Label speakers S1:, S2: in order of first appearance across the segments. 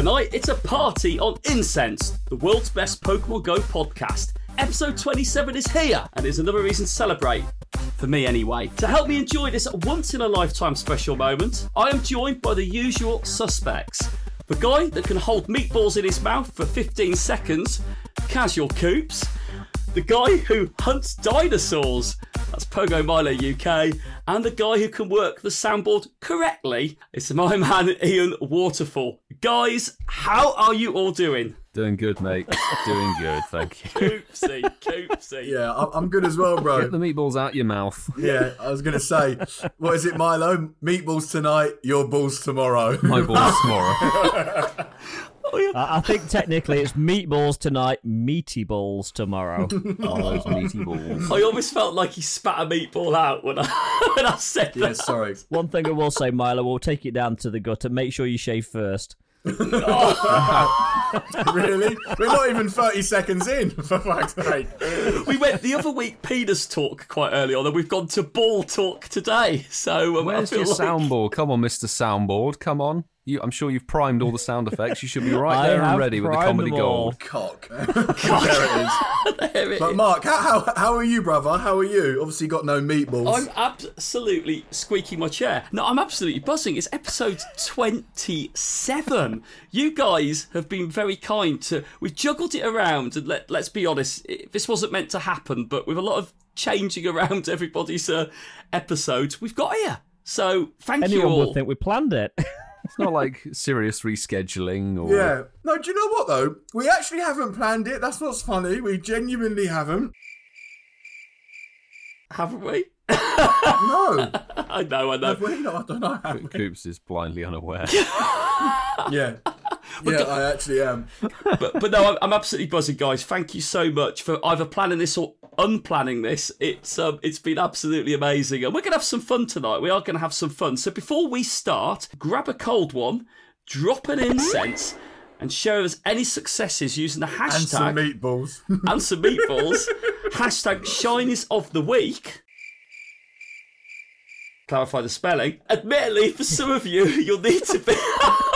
S1: Tonight, it's a party on Incensed, the world's best Pokemon Go podcast. Episode 27 is here, and is another reason to celebrate. For me, anyway. To help me enjoy this once in a lifetime special moment, I am joined by the usual suspects. The guy that can hold meatballs in his mouth for 15 seconds, Casual Coops. The guy who hunts dinosaurs, that's Pogo Milo UK. And the guy who can work the soundboard correctly, it's my man Ian Waterfall. Guys, how are you all doing?
S2: Doing good, mate. Doing good, thank you.
S1: Coopsy, Coopsy.
S3: Yeah, I- I'm good as well, bro.
S2: Get the meatballs out your mouth.
S3: Yeah, I was gonna say, what is it, Milo? Meatballs tonight, your balls tomorrow.
S2: My balls tomorrow.
S4: I I think technically it's meatballs tonight, meaty balls tomorrow.
S2: Oh, those meaty balls.
S1: I almost felt like he spat a meatball out when I, when I said
S3: yeah,
S1: that.
S3: sorry.
S4: One thing I will say, Milo, we'll take it down to the gutter. Make sure you shave first.
S3: Really? We're not even 30 seconds in, for fuck's sake.
S1: We went the other week penis talk quite early on, and we've gone to ball talk today. So um,
S2: Where's your
S1: like...
S2: soundboard? Come on, Mr. Soundboard. Come on. You, I'm sure you've primed all the sound effects. You should be right there and ready with the comedy
S4: them
S2: gold.
S3: Cock. there it is.
S1: There it
S3: But. Mark, how, how, how are you, brother? How are you? Obviously got no meatballs.
S1: I'm absolutely squeaking my chair. No, I'm absolutely buzzing. It's episode 27. You guys have been very kind to. We've juggled it around, and let, let's be honest, it, this wasn't meant to happen, but with a lot of changing around everybody's uh, episodes, we've got here. So thank you
S4: Anyone
S1: all.
S4: would think we planned it.
S2: It's not like serious rescheduling or.
S3: Yeah. No, do you know what though? We actually haven't planned it. That's what's funny. We genuinely haven't.
S1: Haven't we?
S3: No.
S1: I know, I know.
S3: Have we? No, I don't know.
S2: Coops is blindly unaware.
S3: Yeah. Yeah, I actually am.
S1: but but no, I'm, I'm absolutely buzzing, guys. Thank you so much for either planning this or unplanning this. It's um, it's been absolutely amazing, and we're gonna have some fun tonight. We are gonna have some fun. So before we start, grab a cold one, drop an incense, and share us any successes using the
S3: And some
S1: hashtag
S3: meatballs.
S1: and some meatballs. hashtag shinies of the week. Clarify the spelling. Admittedly, for some of you, you'll need to be.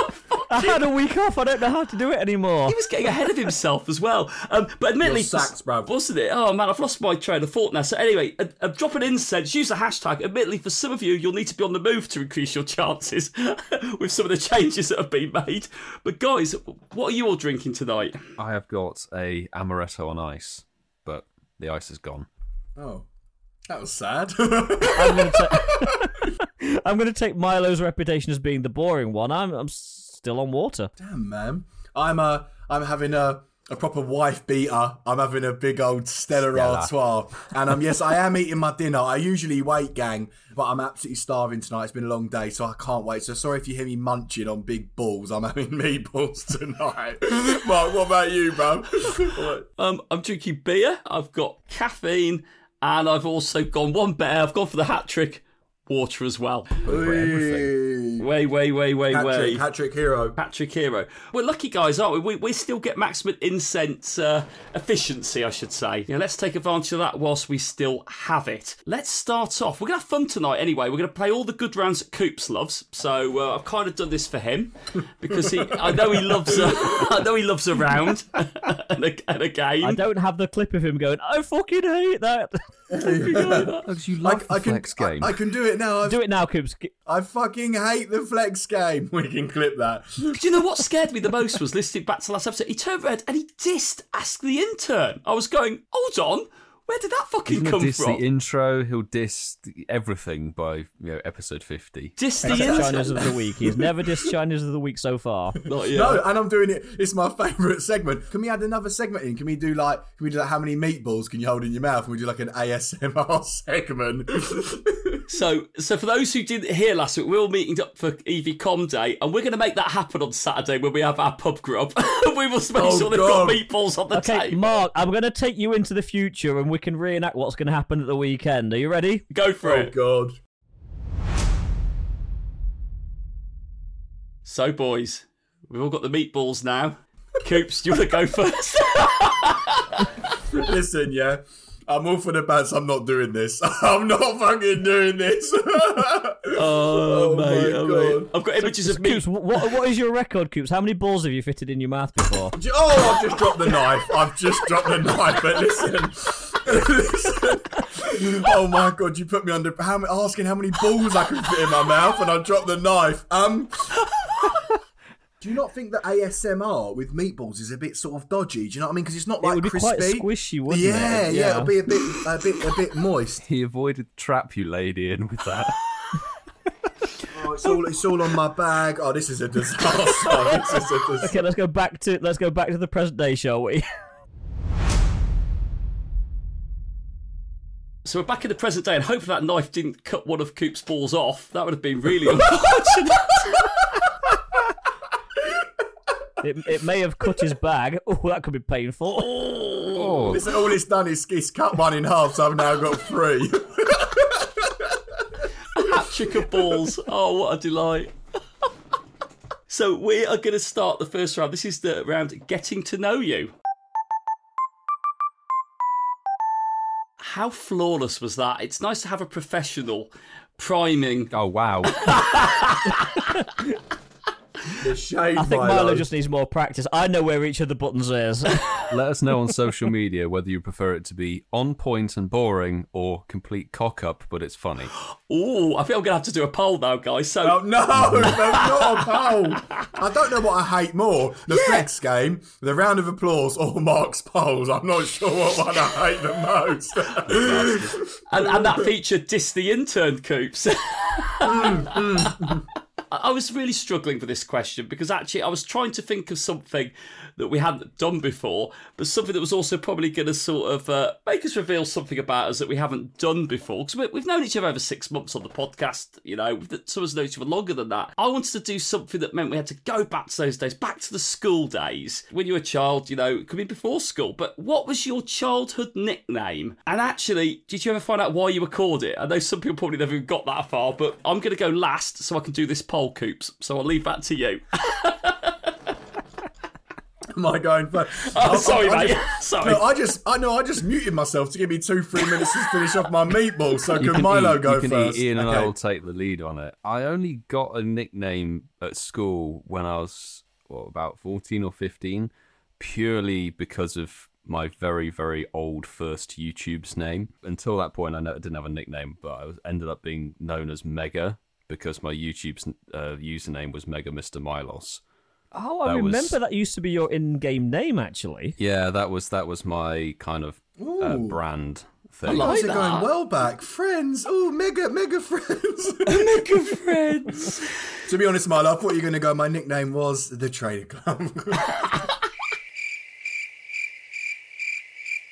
S4: I had a week off. I don't know how to do it anymore.
S1: He was getting ahead of himself as well. Um, but admittedly,
S3: You're sacked, bruv.
S1: wasn't it? Oh man, I've lost my train of thought now. So anyway, uh, uh, drop an incense, use the hashtag. Admittedly, for some of you, you'll need to be on the move to increase your chances with some of the changes that have been made. But guys, what are you all drinking tonight?
S2: I have got a amaretto on ice, but the ice is gone.
S3: Oh. That was sad.
S4: I'm going to I'm going to take Milo's reputation as being the boring one. I'm I'm still on water.
S3: Damn, man. I'm uh, I'm having a a proper wife beater. I'm having a big old Stella,
S2: Stella.
S3: Artois, and um, yes, I am eating my dinner. I usually wait, gang, but I'm absolutely starving tonight. It's been a long day, so I can't wait. So sorry if you hear me munching on big balls. I'm having meatballs tonight. Mark, what about you, bro?
S1: Um, I'm drinking beer. I've got caffeine, and I've also gone one better. I've gone for the hat trick. Water as well.
S3: Hey.
S1: Way, way, way, way,
S3: Hat
S1: way.
S3: trick, hat trick hero.
S1: Patrick Hero. We're lucky guys, aren't we? We, we still get maximum incense uh, efficiency, I should say. You know, let's take advantage of that whilst we still have it. Let's start off. We're going to have fun tonight anyway. We're going to play all the good rounds that Coops loves. So uh, I've kind of done this for him because he, I know he loves a, I know he loves a round and, a, and a game.
S4: I don't have the clip of him going. I fucking hate that.
S2: Because you love
S3: I, I
S2: the
S3: can,
S2: flex game.
S3: I, I can do it now. I've,
S4: do it now, Coops.
S3: I fucking hate the flex game. We can clip that.
S1: Do you know what scared me the most was listening back to last episode? He turned red and he dissed Ask the Intern. I was going, hold on, where did that fucking
S2: He's gonna
S1: come
S2: diss
S1: from?
S2: the intro. He'll diss everything by you know episode fifty.
S1: Diss the
S4: Except shinies of the week. He's never dissed shinies of the week so far.
S1: Not yet.
S3: No, and I'm doing it. It's my favourite segment. Can we add another segment in? Can we do like? Can we do like how many meatballs can you hold in your mouth? Can we do like an ASMR segment?
S1: So, so for those who didn't hear last week, we're all meeting up for Eevee Com Day, and we're going to make that happen on Saturday when we have our pub grub. we will make
S3: Oh,
S1: sure they've got meatballs on the
S4: Okay,
S1: table.
S4: Mark, I'm going to take you into the future and we can reenact what's going to happen at the weekend. Are you ready?
S1: Go for
S3: oh
S1: it.
S3: God!
S1: So, boys, we've all got the meatballs now. Coops, do you want to go first?
S3: Listen, yeah. I'm all for the bats. I'm not doing this. I'm not fucking doing this.
S1: Oh,
S3: my
S1: mate, oh,
S3: God.
S1: mate. I've got images of me.
S4: Coops, what, what is your record, Coops? How many balls have you fitted in your mouth before?
S3: oh, I've just dropped the knife. I've just dropped the knife. But listen, listen. Oh my god, you put me under how, many- asking how many balls I can fit in my mouth, and I dropped the knife. Um. Do you not think that ASMR with meatballs is a bit sort of dodgy? Do you know what I mean? Because it's not like it
S4: would be
S3: crispy.
S4: quite squishy, wouldn't it?
S3: yeah, yeah,
S4: Yeah.
S3: it'll be a bit, a bit, a bit moist.
S2: He avoided trap you laid in with that.
S3: Oh, it's all, it's all on my bag. Oh, this is a disaster. this is a disaster.
S4: Okay, let's go back to let's go back to the present day, shall we?
S1: So we're back in the present day, and hopefully that knife didn't cut one of Coop's balls off. That would have been really unfortunate.
S4: It, it may have cut his bag. Oh, that could be painful.
S2: Oh, oh.
S3: Listen, all it's done is it's cut one in half, so I've now got three.
S1: Trick of balls. Oh, what a delight. so we are going to start the first round. This is the round getting to know you. How flawless was that? It's nice to have a professional priming.
S2: oh wow.
S3: The shade,
S4: I think
S3: Milo.
S4: Milo just needs more practice. I know where each of the buttons is.
S2: Let us know on social media whether you prefer it to be on point and boring or complete cock up, but it's funny.
S1: Ooh, I think I'm going to have to do a poll now, guys. So
S3: Oh, no, no, not a poll. I don't know what I hate more: the flex game, the round of applause, or Mark's polls. I'm not sure what one I hate the most.
S1: and, and that feature diss the intern coops. I hmm, hmm. I was really struggling for this question because actually I was trying to think of something that we hadn't done before, but something that was also probably going to sort of uh, make us reveal something about us that we haven't done before. Because we've known each other over six months on the podcast, you know, some of us know each other longer than that. I wanted to do something that meant we had to go back to those days, back to the school days. When you were a child, you know, it could be before school, but what was your childhood nickname? And actually, did you ever find out why you were called it? I know some people probably never even got that far, but I'm going to go last so I can do this poll, Coops. So I'll leave that to you.
S3: Am I going first?
S1: Oh, sorry,
S3: I
S1: mate.
S3: just-
S1: sorry.
S3: No, I just, I know, I just muted myself to give me two, three minutes to finish off my meatball. So
S2: You
S3: can Milo
S2: eat,
S3: go
S2: you can
S3: first?
S2: eat, Ian and I will take the lead on it. I only got a nickname at school when I was what, about 14 or 15, purely because of my very, very old first YouTube's name. Until that point, I didn't have a nickname, but I was, ended up being known as Mega because my YouTube's uh, username was Mega Mr. Milos.
S4: Oh, I
S2: That was-
S4: remember that used to be your in-game name, actually.
S2: Yeah, that was that was my kind of uh, brand thing.
S1: like
S3: How's it
S1: that.
S3: going well back? Friends. Oh, mega, mega friends.
S1: Mega friends.
S3: to be honest, Milo, I thought you were going to go, my nickname was the Trader Club.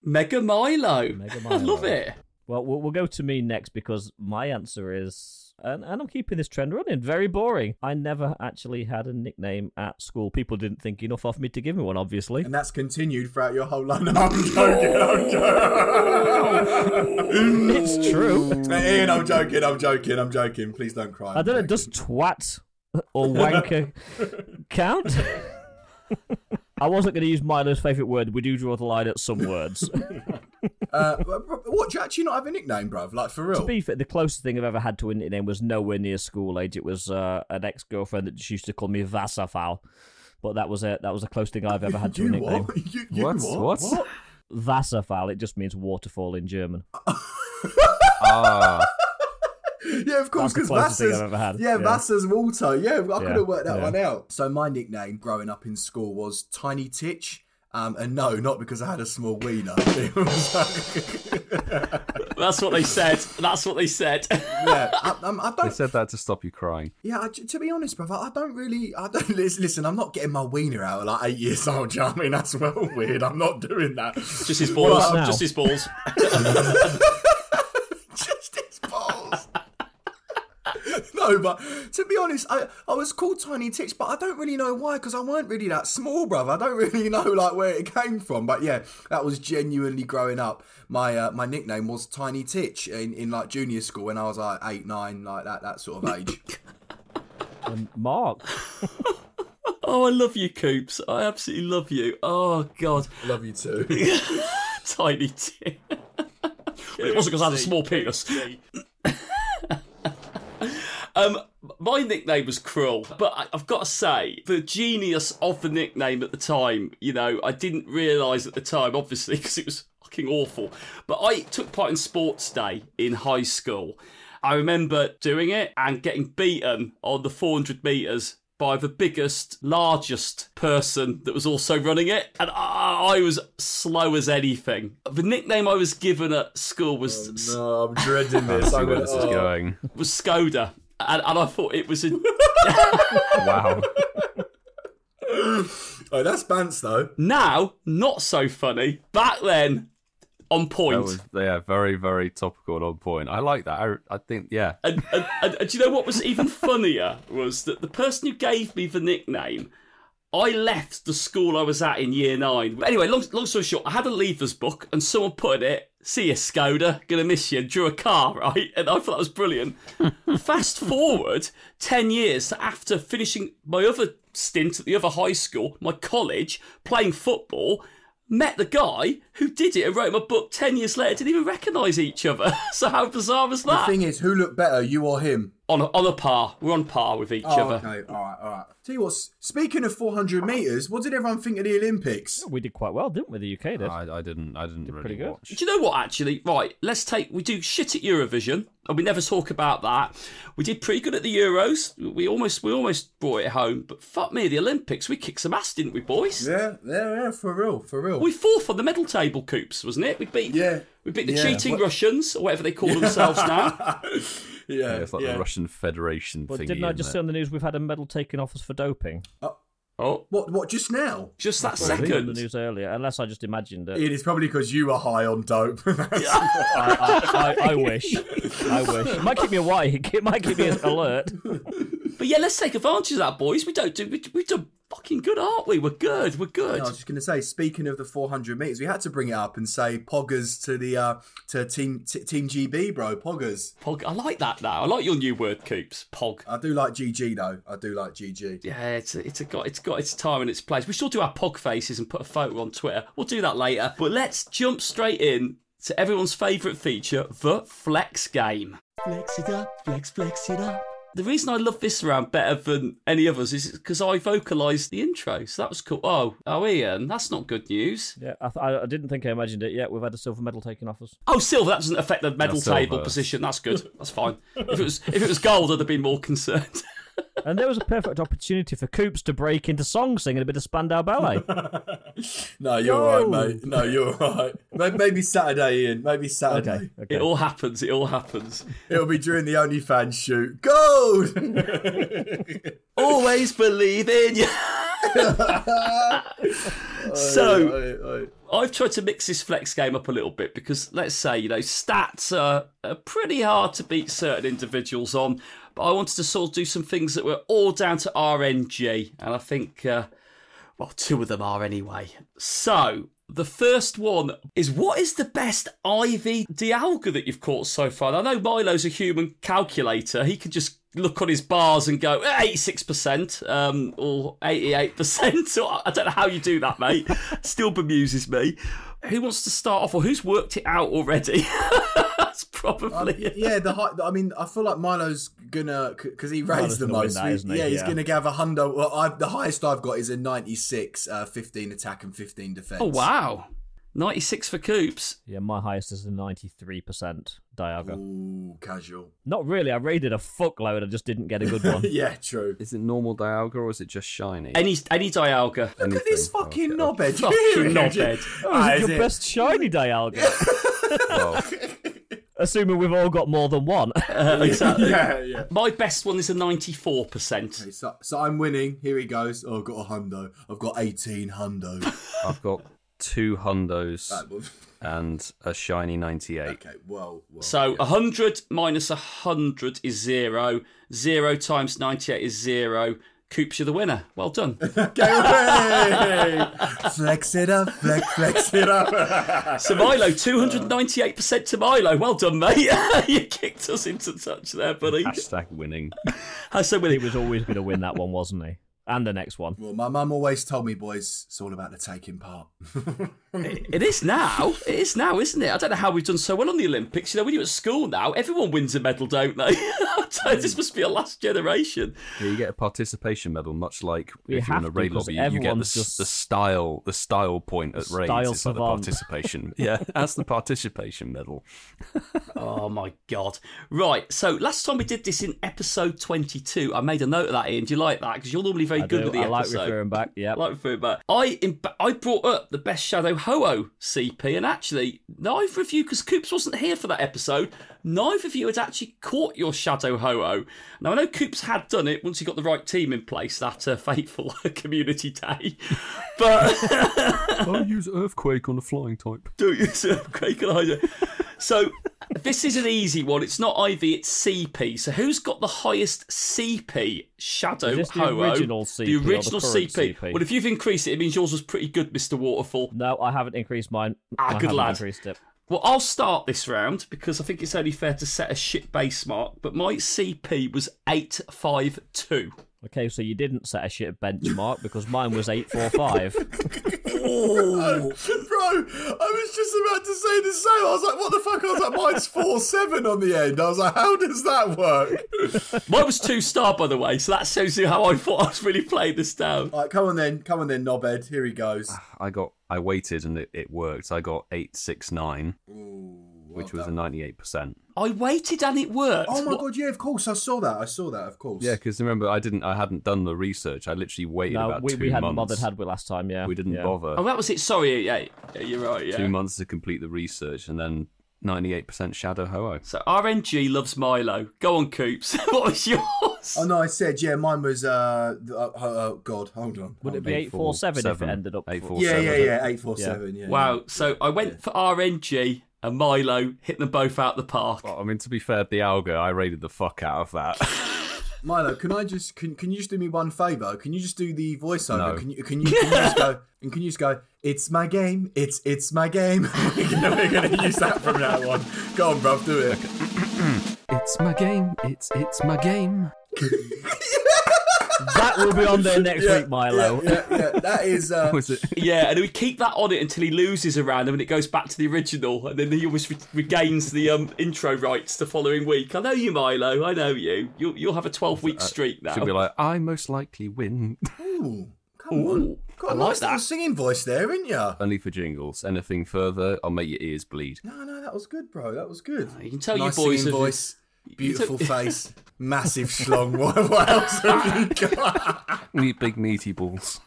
S1: Mega Milo.
S4: Mega Milo.
S1: I love it.
S4: Well, we'll, we'll go to me next because my answer is, and, and I'm keeping this trend running, very boring. I never actually had a nickname at school. People didn't think enough of me to give me one, obviously.
S3: and that's continued throughout your whole life. No, I'm joking, I'm joking.
S4: It's true.
S3: Ian, I'm joking, I'm joking, I'm joking. Please don't cry.
S4: I don't know, does twat or wanker count? I wasn't going to use Milo's favourite word. We do draw the line at some words.
S3: Uh, what, do you actually not have a nickname, bruv? Like, for real?
S4: to be fair, the closest thing I've ever had to a nickname was nowhere near school age. It was uh, an ex-girlfriend that she used to call me Vasafal. But that was it. That was the closest thing I've ever had to a nickname.
S3: what? You, you
S2: What?
S3: what?
S2: What?
S4: Wasserfall. It just means waterfall in German.
S2: Ah,
S3: Yeah, of course, because
S4: the closest thing
S3: Vassar's,
S4: I've ever had,
S3: yeah,
S4: yeah.
S3: Vassar's water. Yeah, I could
S4: Yeah,
S3: have worked that
S4: yeah.
S3: one out. So my nickname growing up in school was Tiny Titch. Um, and no, not because I had a small wiener.
S1: That's what they said. That's what they said.
S3: yeah, I, um, I don't.
S2: said that to stop you crying.
S3: Yeah, I, to be honest, brother, I don't really. I don't listen. listen, I'm not getting my wiener out at like eight years old. Do you know what I mean? That's well weird. I'm not doing that.
S1: Just his balls. Just his balls.
S3: Just his balls. No, but to be honest, I, I was called Tiny Titch, but I don't really know why because I weren't really that small, brother. I don't really know like where it came from. But yeah, that was genuinely growing up. My uh, my nickname was Tiny Titch in, in like junior school when I was like eight, nine, like that that sort of age.
S4: And Mark.
S1: Oh, I love you, Coops. I absolutely love you. Oh God,
S3: Love you too.
S1: tiny T. It wasn't because I had a small penis. Um, my nickname was Cruel, but I, I've got to say, the genius of the nickname at the time, you know, I didn't realise at the time, obviously, because it was fucking awful. But I took part in sports day in high school. I remember doing it and getting beaten on the 400 metres by the biggest, largest person that was also running it. And I, I was slow as anything. The nickname I was given at school was,
S3: No, I'm dreading this.
S2: see
S3: I'm
S2: where
S3: gonna,
S2: this is
S3: oh.
S2: going.
S1: was Skoda. And, and I thought it was a
S2: Wow.
S3: Oh, that's Bants though.
S1: Now, not so funny. Back then, on point.
S2: Was yeah, very very topical and on point. I like that. I, I think yeah.
S1: and, and, and, and do you know what was even funnier was that the person who gave me the nickname, I left the school I was at in year nine. But Anyway, long, long story short, I had a leavers book and someone put it, see you, Skoda, gonna miss you, drew a car, right? And I thought that was brilliant. Fast forward 10 years after finishing my other stint at the other high school, my college, playing football, met the guy who did it and wrote my book 10 years later, didn't even recognise each other. so how bizarre was that?
S3: The thing is, who looked better, you or him?
S1: On a, on a par. We're on par with each
S3: Oh,
S1: other.
S3: okay, all right, all right. Tell you what, speaking of 400 meters, what did everyone think of the Olympics?
S4: We did quite well, didn't we? The UK did.
S2: I, I didn't I didn't really
S4: pretty good.
S2: watch.
S1: Do you know what? Actually, right. Let's take. We do shit at Eurovision, and we never talk about that. We did pretty good at the Euros. We almost we almost brought it home. But fuck me, the Olympics. We kicked some ass, didn't we, boys?
S3: Yeah, yeah, yeah, for real, for real.
S1: We fourth on the medal table, Coops, wasn't it? We beat.
S3: Yeah.
S1: We beat the
S3: Yeah.
S1: cheating
S3: What-
S1: Russians, or whatever they call themselves now.
S3: yeah,
S2: Yeah, it's like
S3: yeah.
S2: the Russian Federation
S4: but
S2: thing.
S4: didn't I just see on the news we've had a medal taken off us for doping?
S1: Oh, oh.
S3: What? What? Just now?
S1: just that
S4: I read on the news earlier, unless I just imagined it.
S3: It is probably because you were high on dope. That's
S4: I, I, I wish. I wish. It might keep me awake. It might keep me alert.
S1: But yeah, let's take advantage of that, boys. We don't do. We, we've done fucking good, aren't we? We're good. We're good.
S3: I was just going to say, speaking of the 400 meters, we had to bring it up and say poggers to the uh to team t- team GB, bro. Poggers.
S1: Pog. I like that now. I like your new word, Coops. Pog.
S3: I do like GG though. I do like GG.
S1: Yeah, it's a, it's a got it's got its time and its place. We should do our pog faces and put a photo on Twitter. We'll do that later. But let's jump straight in to everyone's favourite feature, the flex game. Flex it up, flex, flex it up. The reason I love this round better than any others is because I vocalised the intro, so that was cool. Oh, oh, Ian, that's not good news.
S4: Yeah, I, th- I didn't think I imagined it yet. We've had a silver medal taken off us.
S1: Oh, silver. That doesn't affect the medal
S2: silver.
S1: table position. That's good. That's fine. if it was if it was gold, I'd have been more concerned.
S4: And there was a perfect opportunity for Coops to break into song singing a bit of Spandau Ballet.
S3: No, you're
S4: Go!
S3: all right, mate. No, you're all right. May- Maybe Saturday, Ian. Maybe Saturday.
S4: okay, okay.
S1: It all happens. It all happens.
S3: It'll be during the OnlyFans shoot. Gold.
S1: Always believe in you. so
S3: Oi, oi.
S1: I've tried to mix this flex game up a little bit because let's say you know stats are, are pretty hard to beat certain individuals on, but I wanted to sort of do some things that were all down to RNG, and I think uh, well two of them are anyway. So. The first one is what is the best IV Dialga that you've caught so far? I know Milo's a human calculator. He can just look on his bars and go 86% um, or 88%. So I don't know how you do that, mate. Still bemuses me. Who wants to start off or who's worked it out already? That's probably it.
S3: Yeah, the high, I mean, I feel like Milo's gonna because he
S4: Milo's
S3: raised the most.
S4: that,
S3: we-
S4: isn't he?
S3: yeah, he's
S4: Yeah.
S3: gonna have a hundo. Well, I've, the highest I've got is a 96, uh, 15 attack and 15 defense.
S1: Oh, wow. 96 for Coops.
S4: yeah, my highest is a 93% Dialga.
S3: Ooh, casual.
S4: Not really. I raided a fuckload. I just didn't get a good one.
S3: Yeah, true.
S2: Is it normal Dialga or is it just shiny?
S1: Any any Dialga.
S3: Look at this fucking knobhead.
S1: Fucking knobhead.
S4: Oh,
S3: Ah,
S4: is it
S3: is
S4: your
S3: it?
S4: best shiny Dialga?
S2: Well,
S4: Assuming we've all got more than one.
S1: Uh, exactly.
S3: Yeah, yeah.
S1: My best one is a 94%.
S3: Okay, so, so I'm winning. Here he goes. Oh, I've got a hundo. I've got 18 hundo.
S2: I've got two hundos and a shiny 98.
S3: okay, well, well.
S1: So 100 minus 100 is 0. 0 times 98 is 0. Coops, you're the winner. Well done.
S3: Okay, flex it up, flex, flex it up.
S1: So Milo, 298% to Milo. Well done, mate. you kicked us into touch there, buddy.
S2: Hashtag winning.
S1: How's so
S4: he was always going to win that one, wasn't he? And the next one.
S3: Well, my mum always told me, boys, it's all about the taking part.
S1: It is now. It is now, isn't it? I don't know how we've done so well on the Olympics. You know, when you're at school now, everyone wins a medal, don't they? this must be a last generation.
S2: Yeah, you get a participation medal, much like
S4: We
S2: if you're in a raid lobby, you get the,
S4: just-
S2: the style the style point at raids.
S4: Style
S2: It's like the
S4: savant.
S2: participation. yeah, that's the participation medal.
S1: Oh my god! Right, so last time we did this in episode twenty-two, I made a note of that. Ian, do you like that? Because you're normally very
S4: I
S1: good
S4: do.
S1: with the
S4: I like
S1: episode.
S4: referring back. Yeah.
S1: I like referring back. I in, I brought up the best Shadow Ho-Oh CP, and actually, neither of you, because Coops wasn't here for that episode, neither of you had actually caught your Shadow Ho-Oh. Now I know Coops had done it once he got the right team in place that uh, fateful community day, but.
S2: I use earthquake on a flying type.
S1: do you serve Craig and Ida? So this is an easy one. It's not IV, it's CP. So who's got the highest CP Shadow
S4: Is the original CP
S1: The
S4: or the
S1: CP.
S4: CP?
S1: Well, if you've increased it, it means yours was pretty good, Mr. Waterfall.
S4: No, I haven't increased mine.
S1: Ah,
S4: I
S1: good lad.
S4: increased it.
S1: Well, I'll start this round because I think it's only fair to set a shit base mark. But my CP was eight five two.
S4: Okay, so you didn't set a shit benchmark because mine was 845.
S3: Oh, bro, I was just about to say the same. I was like, what the fuck? I was like, mine's 4 7 on the end. I was like, how does that work?
S1: Mine was two star, by the way. So that shows you how I thought I was really playing this down.
S3: All right, come on then. Come on then, knobhead. Here he goes.
S2: I got I waited and it, it worked. I got eight six nine,
S3: Ooh,
S2: which
S3: well
S2: was a ninety eight percent.
S1: I waited and it worked.
S3: Oh my
S1: What-
S3: god, yeah, of course. I saw that. I saw that, of course.
S2: Yeah, because remember I didn't I hadn't done the research. I literally waited
S4: no,
S2: about
S4: we,
S2: two
S4: we hadn't
S2: months.
S4: bothered, had we, last time, yeah.
S2: we didn't
S4: yeah.
S2: bother.
S1: Oh, that was it. Sorry, yeah, yeah you're right. Yeah.
S2: Two months to complete the research, and then ninety eight percent Shadow Ho-Oh.
S1: So RNG loves Milo. Go on, Coops. what was yours?
S3: Oh no, I said, yeah, mine was, uh, the- uh, oh god, hold on.
S4: Would it be
S3: on.
S4: 847 if it
S2: 847,
S4: ended up?
S2: 847.
S3: Yeah, yeah,
S2: seven.
S3: yeah, 847, yeah.
S1: Wow. So I went for RNG and Milo, hit them both out the park.
S2: Well, I mean, to be fair, Dialga, I raided the fuck out of that.
S3: Milo, can I just can, can you just do me one favour? Can you just do the voiceover?
S2: No.
S3: Can you can you, can you just go and can you just go? It's my game. It's it's my game. we're, gonna, we're gonna use that from now on. Go on, bruv, do it.
S2: it's my game. It's it's my game.
S4: That will be on there next
S3: Yeah,
S4: week, Milo.
S3: Yeah, yeah, yeah. That is. Uh,
S2: Was it?
S1: Yeah, and we keep that on it until he loses a round, and then it goes back to the original, and then he always re- regains the um, intro rights the following week. I know you, Milo. I know you. You'll, you'll have a twelve-week streak now.
S2: Should be like, I most likely win.
S3: ooh, come
S1: Ooh,
S3: on. Got a
S1: I like
S3: nice little
S1: that.
S3: singing voice there, haven't you?
S2: Only for jingles. Anything further, I'll make your ears bleed.
S3: No, no, that was good, bro. That was good.
S1: You can tell
S3: nice
S1: you boys
S3: singing
S1: have-
S3: voice, beautiful face, massive schlong. What, what else have you got?
S2: Meat big meaty balls.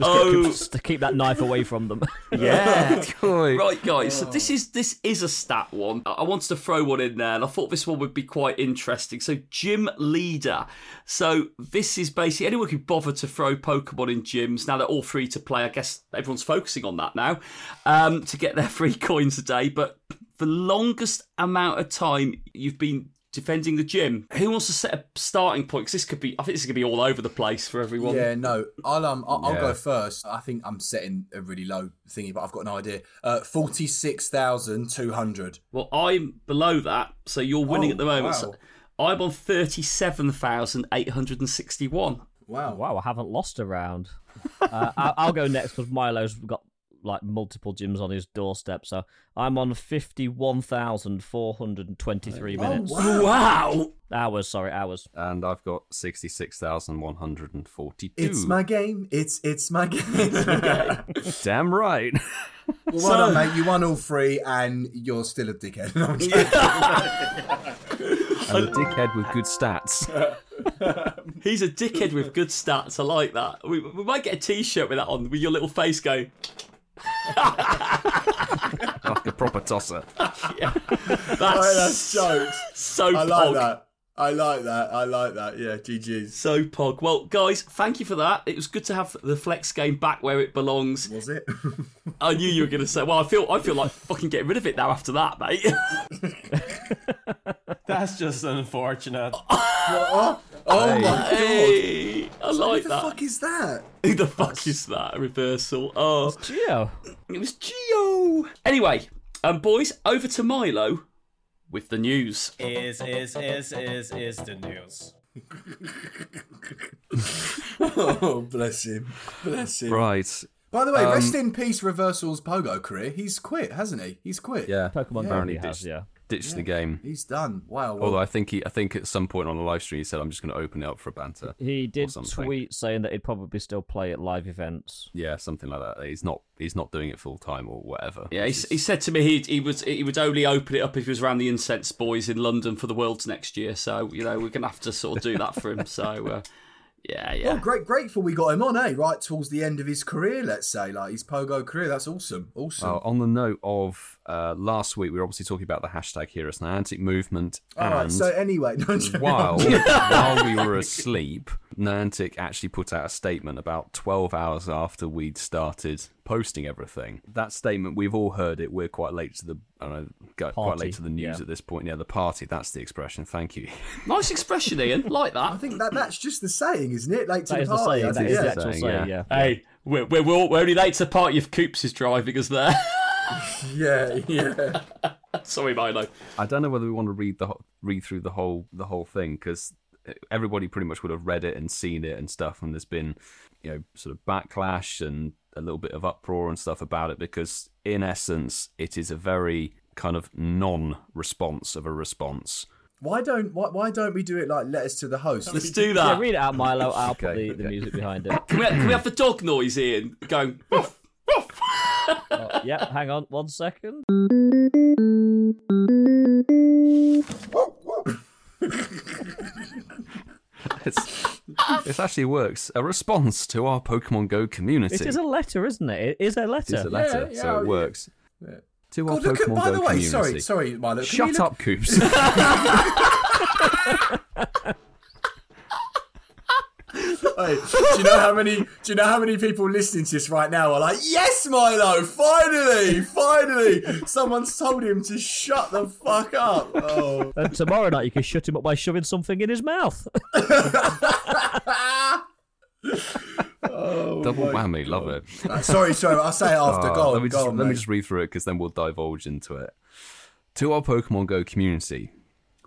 S1: Oh,
S4: Just to keep that knife away from them.
S1: yeah.
S2: Right.
S1: Right, guys. So this is this is a stat one. I I wanted to throw one in there, and I thought this one would be quite interesting. So, gym leader. So this is basically anyone who bother to throw Pokemon in gyms. Now they're all free to play. I guess everyone's focusing on that now um, to get their free coins a day. But the longest amount of time you've been defending the gym. Who wants to set a starting point? Because this could be. I think this could be all over the place for everyone.
S3: Yeah, no, I'll um, I'll, I'll go first. I think I'm setting a really low thingy, but I've got no idea. Uh, forty six thousand two hundred.
S1: Well, I'm below that, so you're winning
S3: Oh,
S1: at the moment.
S3: wow.
S1: So I'm on thirty-seven thousand eight hundred and sixty-one.
S3: Wow.
S4: wow, I haven't lost a round. Uh, I- I'll go next because Milo's got like multiple gyms on his doorstep. So I'm on 51,423 minutes.
S3: Oh, wow.
S1: Wow!
S4: Hours, sorry, hours.
S2: And I've got 66,142.
S3: It's my game. It's it's my game.
S2: Damn right.
S3: well, well done, mate. You won all three, and you're still a dickhead. No, I'm
S2: and a dickhead with good stats.
S1: He's a dickhead with good stats. I like that. We, we might get a T-shirt with that on, with your little face going.
S2: Like a proper tosser.
S1: That's,
S3: Oh, that's jokes.
S1: so
S3: I like
S1: pog.
S3: that. I like that. I like that. Yeah, GG's.
S1: So pog. Well, guys, thank you for that. It was good to have the flex game back where it belongs.
S3: Was it?
S1: I knew you were going to say. Well, I feel I feel like fucking getting rid of it now after that, mate.
S5: That's just unfortunate.
S3: oh, oh my god.
S1: hey, I
S3: What
S1: like
S3: the
S1: that.
S3: fuck is that?
S1: Who the fuck is that? A reversal. Oh,
S4: Geo.
S1: it was Geo. Anyway, um, boys, over to Milo with the news.
S5: Is is is is is the news.
S3: oh, bless him. Bless him.
S2: Right.
S3: By the way,
S2: Um,
S3: rest in peace, Reversal's pogo career. He's quit, hasn't he? He's quit.
S2: Yeah.
S4: Pokemon
S3: Yeah.
S4: apparently
S2: Apparently
S4: has,
S2: ditched-
S4: yeah.
S2: The game.
S3: He's done. Wow. Well,
S2: Although I think he, I think at some point on the live stream he said, "I'm just going to open it up for a banter."
S4: He did tweet saying that he'd probably still play at live events.
S2: Yeah, something like that. He's not, he's not doing it full time or whatever.
S1: Yeah, he, he said to me he he was he would only open it up if he was around the Incense Boys in London for the Worlds next year. So you know we're gonna have to sort of do that for him. So uh, yeah, yeah.
S3: oh, great, grateful we got him on, eh? Right towards the end of his career, let's say, like his pogo career. That's awesome. Awesome.
S2: Uh, on the note of uh, last week, we were obviously talking about the hashtag Hear Us Niantic movement,
S3: All right. So anyway, no,
S2: while while we were asleep, Niantic actually put out a statement about 12 hours after we'd started posting everything. That statement, we've all heard it. We're quite late to the, I don't know, go- quite late to the news
S4: yeah.
S2: at this point. Yeah, the party. That's the expression. Thank you.
S1: Nice expression, Ian. Like that.
S3: I think that that's just the saying, isn't it? Late to
S4: That
S3: the
S4: is the
S3: party.
S4: saying.
S3: I
S4: That
S3: think,
S4: is
S3: yeah.
S4: the actual
S2: Saying,
S4: saying,
S2: yeah.
S4: yeah.
S1: Hey, we're we're, we're, we're only late to the party if Coops is driving us there.
S3: yeah, yeah.
S1: Sorry, Milo.
S2: I don't know whether we want to read the ho- read through the whole the whole thing because everybody pretty much would have read it and seen it and stuff, and there's been you know sort of backlash and a little bit of uproar and stuff about it because in essence it is a very kind of non-response of a response.
S3: Why don't why, why don't we do it like letters to the host?
S1: Let's do
S4: Yeah,
S1: that.
S4: read it out, Milo. I'll
S2: Okay,
S4: the, the
S2: okay.
S4: music behind it.
S1: Can we, can we have the dog noise, Ian, going? "Woof, woof."
S4: Oh, yeah, hang on one second.
S2: It's it actually works. A response to our Pokemon Go community.
S4: It is a letter, isn't it? It is a letter.
S2: It's a letter,
S3: Yeah,
S2: so
S3: yeah,
S2: it
S3: yeah.
S2: works. To our
S3: God, look at, by
S2: Go
S3: the way,
S2: community.
S3: sorry, sorry, Milo. can
S2: Shut
S3: we look-
S2: up, Coops.
S3: Hey, do you know how many? Do you know how many people listening to this right now are like, "Yes, Milo, finally, finally, someone's told him to shut the fuck up." Oh,
S4: And tomorrow night you can shut him up by shoving something in his mouth.
S2: Double whammy, love it.
S3: Uh, sorry, sorry. I'll say it after.
S2: Uh,
S3: go on,
S2: let me
S3: go
S2: just,
S3: on,
S2: let me just read through it because then we'll divulge into it. To our Pokemon Go community,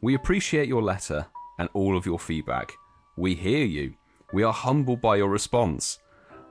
S2: we appreciate your letter and all of your feedback. We hear you. We are humbled by your response.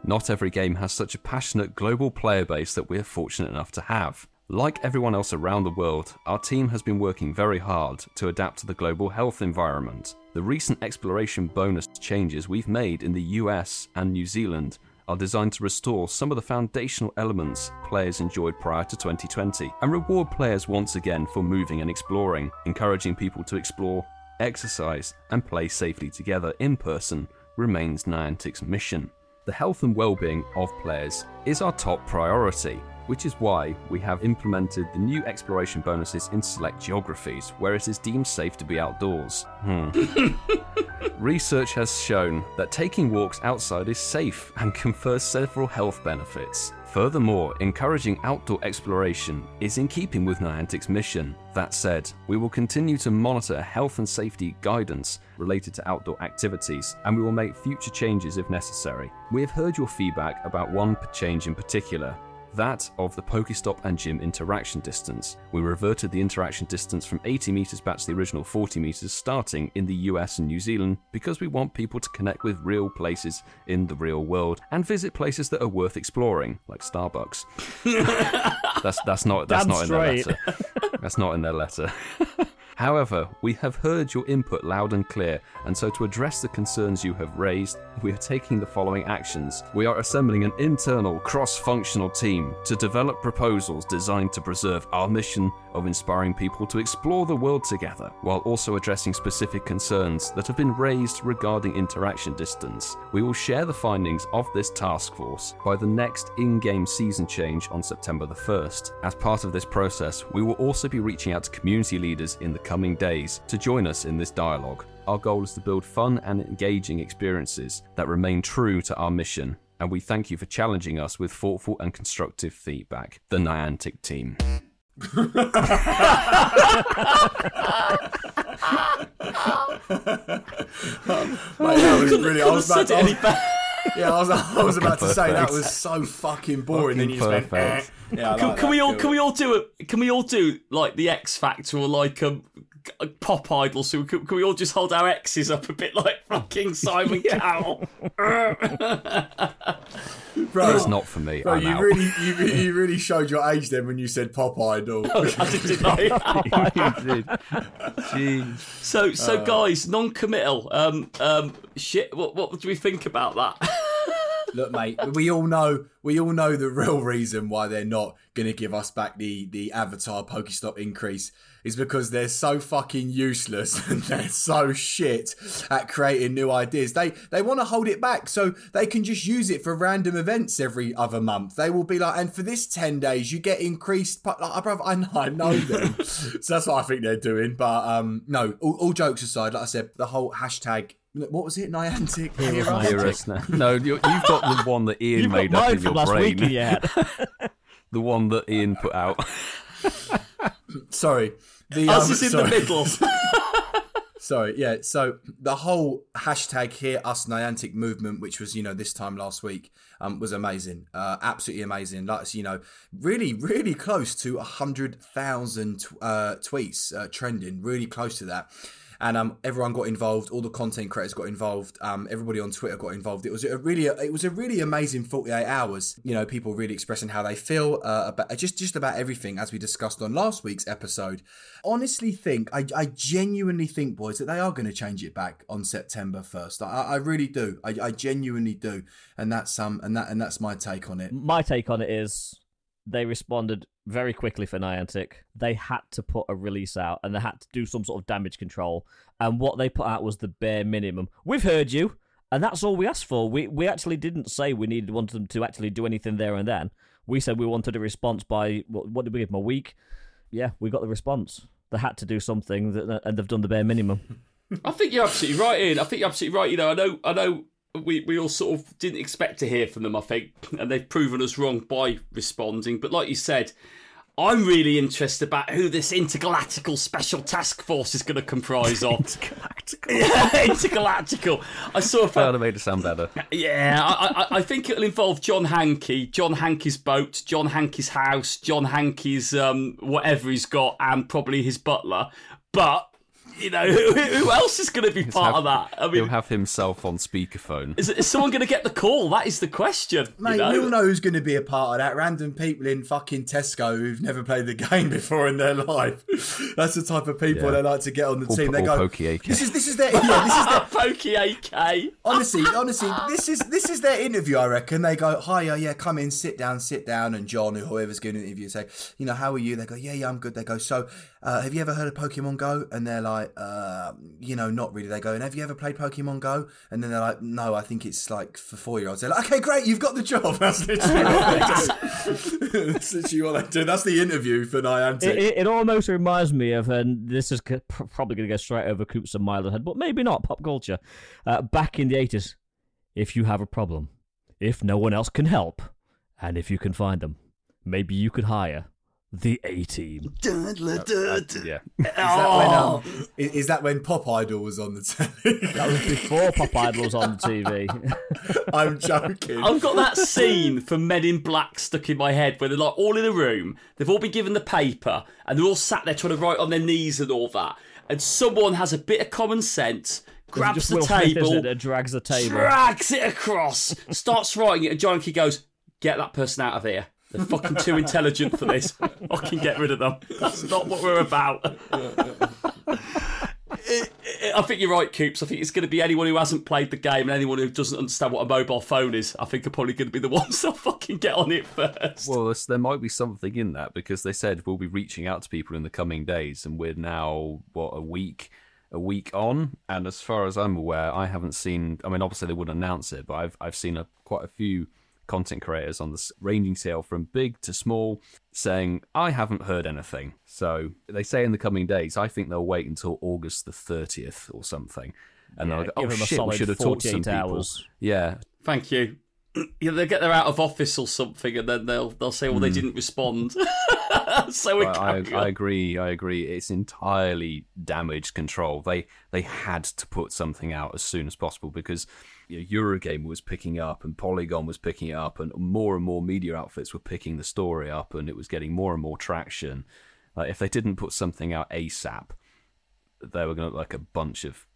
S2: Not every game has such a passionate global player base that we're fortunate enough to have. Like everyone else around the world, our team has been working very hard to adapt to the global health environment. The recent exploration bonus changes we've made in the US and New Zealand are designed to restore some of the foundational elements players enjoyed prior to 2020 and reward players once again for moving and exploring, encouraging people to explore, exercise, and play safely together in person remains Niantic's mission. The health and well-being of players is our top priority, which is why we have implemented the new exploration bonuses in select geographies where it is deemed safe to be outdoors. Hmm. Research has shown that taking walks outside is safe and confers several health benefits. Furthermore, encouraging outdoor exploration is in keeping with Niantic's mission. That said, we will continue to monitor health and safety guidance related to outdoor activities, and we will make future changes if necessary. We have heard your feedback about one change in particular, that of the Pokestop and gym interaction distance. We reverted the interaction distance from 80 meters back to the original 40 meters starting in the US and New Zealand because we want people to connect with real places in the real world and visit places that are worth exploring, like Starbucks. that's that's not that's
S4: Damn
S2: not in their letter. That's not in their letter. However, we have heard your input loud and clear, and so to address the concerns you have raised, we are taking the following actions. We are assembling an internal, cross functional team to develop proposals designed to preserve our mission of inspiring people to explore the world together, while also addressing specific concerns that have been raised regarding interaction distance. We will share the findings of this task force by the next in game season change on September the 1st. As part of this process, we will also be reaching out to community leaders in the coming days to join us in this dialogue. Our goal is to build fun and engaging experiences that remain true to our mission, and we thank you for challenging us with thoughtful and constructive feedback. The Niantic team.
S3: Mate, that was really. I was about
S1: Said it any
S3: to,
S1: better.
S3: Yeah, I was, I was about to say that was so fucking boring. then you
S2: Fucking
S3: just went, eh. Yeah, I
S1: Can, can we all
S3: Good.
S1: can we all do it? Can we all do like the X Factor or like um pop idol, So can, can we all just hold our X's up a bit like fucking Simon Cowell?
S3: Bro,
S2: It's not for me.
S3: bro
S2: I'm
S3: you
S2: out.
S3: really, you, re- you really showed your age then when you said pop idol.
S1: I didn't know.
S2: You did. Jeez.
S1: So,
S3: Uh.
S1: so guys, non-committal. Um, um, shit. What, what do we think about that?
S3: Look, mate, we all know we all know the real reason why they're not going to give us back the the Avatar Pokestop increase is because they're so fucking useless and they're so shit at creating new ideas. They they want to hold it back so they can just use it for random events every other month. They will be like, and for this ten days you get increased. But like, bruv, I know, I know them, so that's what I think they're doing. But um, no, all, all jokes aside, like I said, the whole hashtag. What was it? Niantic Hero?
S2: Hear us now. No, you you've got the one that Ian
S4: You've got
S2: made up in your
S4: last
S2: brain.
S4: in your.
S2: The one that Ian put out.
S3: Sorry. The,
S1: Us
S3: um,
S1: is in
S3: sorry.
S1: the middle.
S3: Sorry, yeah. So the whole hashtag Hear Us Niantic movement, which was you know this time last week, um, was amazing, uh, absolutely amazing. Like you know, really, really close to a hundred thousand uh, tweets uh, trending, really close to that. And um, everyone got involved. All the content creators got involved. Um, everybody on Twitter got involved. It was a really, it was a really amazing forty-eight hours. You know, people really expressing how they feel uh, about just just about everything, as we discussed on last week's episode. Honestly, think I, I genuinely think, boys, that they are going to change it back on September first. I, I really do. I, I genuinely do, and that's um and that and that's my take on it.
S4: My take on it is they responded very quickly for Niantic. They had to put a release out and they had to do some sort of damage control. And what they put out was the bare minimum. We've heard you, and that's all we asked for. We we actually didn't say we needed wanted them to actually do anything there and then. We said we wanted a response by what, what did we give them a week? Yeah, we got the response. They had to do something, that, and they've done the bare minimum.
S1: I think you're absolutely right, Ian. I think you're absolutely right. You know, I know, I know. We, we all sort of didn't expect to hear from them, I think, and they've proven us wrong by responding. But like you said, I'm really interested about who this intergalactical special task force is going to comprise of.
S2: Galactical.
S1: yeah, intergalactical. I saw
S2: That would made it sound better.
S1: Yeah, I, I, I think it'll involve John Hanke, John Hanke's boat, John Hanke's house, John Hanke's um, whatever he's got, and probably his butler. But you know, who, who else is going to be part of that? I
S2: He'll
S1: mean,
S2: have himself on speakerphone.
S1: is, is someone going to get the call? That is the question.
S3: Mate,
S1: you know?
S3: we all know who's going to be a part of that. Random people in fucking Tesco who've never played the game before in their life. That's the type of people
S2: Yeah.
S3: they like to get on the
S2: Or-
S3: team. They go,
S2: Pokey AK.
S3: "This is this is their yeah, this is their
S1: Pokey AK.
S3: honestly, honestly, this is this is their interview. I reckon they go, "Hi, yeah, yeah, come in, sit down, sit down." And John, or whoever's giving the interview, say, "You know, how are you?" They go, "Yeah, yeah, I'm good." They go, "So, uh, have you ever heard of Pokemon Go?" And they're like, uh, "You know, not really." They go, "And have you ever played Pokemon Go?" And then they're like, "No, I think it's like for four year olds." They're like, "Okay, great, you've got the job." That's literally what they do. That's literally what they do. That's the interview for Niantic.
S4: It, it, it almost reminds me of, and this is probably going to go straight over Coops and Milo head, but maybe not pop culture. Uh, back in the 80s, if you have a problem, if no one else can help, and if you can find them, maybe you could hire the A team.
S2: Yeah.
S3: Is that, when,
S1: Oh.
S3: um, is, is that when Pop Idol was on the telly?
S4: That was before Pop Idol was on the TV.
S3: I'm joking.
S1: I've got that scene from Men in Black stuck in my head where they're like all in a room, they've all been given the paper, and they're all sat there trying to write on their knees and all that. And someone has a bit of common sense, grabs
S4: Just
S1: the
S4: Will Smith,
S1: table,
S4: it, that drags the table.
S1: drags it across, starts writing it, and John Key goes, Get that person out of here. They're fucking too intelligent for this. Fucking get rid of them. That's not what we're about. It- it- I think you're right, Coops. I think it's going to be anyone who hasn't played the game and anyone who doesn't understand what a mobile phone is. I think are probably going to be the ones that fucking get on it first.
S2: Well, there might be something in that because they said we'll be reaching out to people in the coming days, and we're now what a week, a week on. And as far as I'm aware, I haven't seen. I mean, obviously they wouldn't announce it, but I've I've seen a, quite a few content creators on this ranging scale from big to small saying I haven't heard anything. So they say in the coming days. I think they'll wait until August the 30th or something. And
S4: Yeah,
S2: they'll go, oh
S4: give them a
S2: shit, we should have talked to some
S4: 48
S2: people. Yeah,
S1: Thank you. Yeah, they'll get their out of office or something, and then they'll they'll say, "Well, they hmm. didn't respond." so we
S2: I, I,
S1: carry
S2: I
S1: on.
S2: agree. I agree. It's entirely damage control. They they had to put something out as soon as possible because you know, Eurogamer was picking up and Polygon was picking it up, and more and more media outfits were picking the story up, and it was getting more and more traction. Like if they didn't put something out ASAP, they were going to look like a bunch of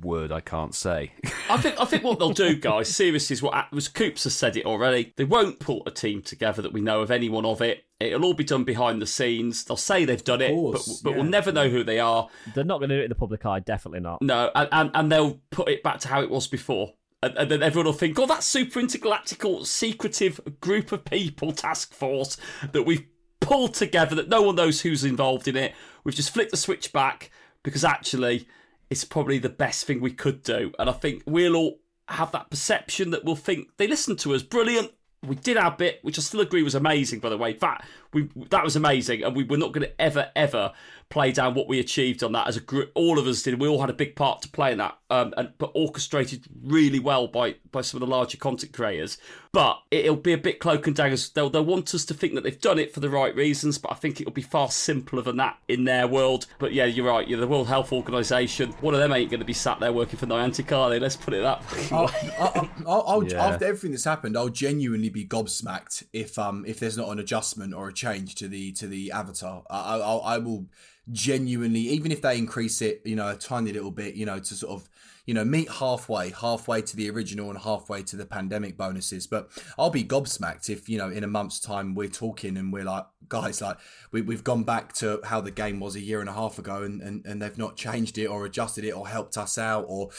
S2: word I can't say.
S1: I think I think what they'll do, guys, seriously, is what was Coops has said it already. They won't pull a team together that we know of anyone of it. It'll all be done behind the scenes. They'll say they've done it,
S3: course,
S1: but, but
S3: yeah.
S1: we'll never know who they are.
S4: They're not going to do it in the public eye. Definitely not.
S1: No, and, and, and they'll put it back to how it was before. And, and then everyone will think, oh, that super intergalactical, secretive group of people, task force that we've pulled together that no one knows who's involved in it. We've just flicked the switch back because actually it's probably the best thing we could do. And I think we'll all have that perception that we'll think they listened to us. Brilliant. We did our bit, which I still agree was amazing, by the way. That we that was amazing, and we were not going to ever, ever play down what we achieved on that as a group. All of us did. We all had a big part to play in that, um, and but orchestrated really well by by some of the larger content creators. But it'll be a bit cloak and daggers. They'll they'll want us to think that they've done it for the right reasons, but I think it'll be far simpler than that in their world. But yeah, you're right. Yeah, the World Health Organization. One of them ain't going to be sat there working for Niantic, are they? Let's put it that way.
S3: I'll, I'll, I'll, I'll,
S2: Yeah.
S3: After everything that's happened, I'll genuinely be gobsmacked if um if there's not an adjustment or a change to the to the avatar. I I, I will genuinely, even if they increase it, you know, a tiny little bit, you know, to sort of you know meet halfway, halfway to the original and halfway to the pandemic bonuses. But I'll be gobsmacked if you know in a month's time we're talking and we're like, guys, like we, we've gone back to how the game was a year and a half ago, and, and, and they've not changed it or adjusted it or helped us out, or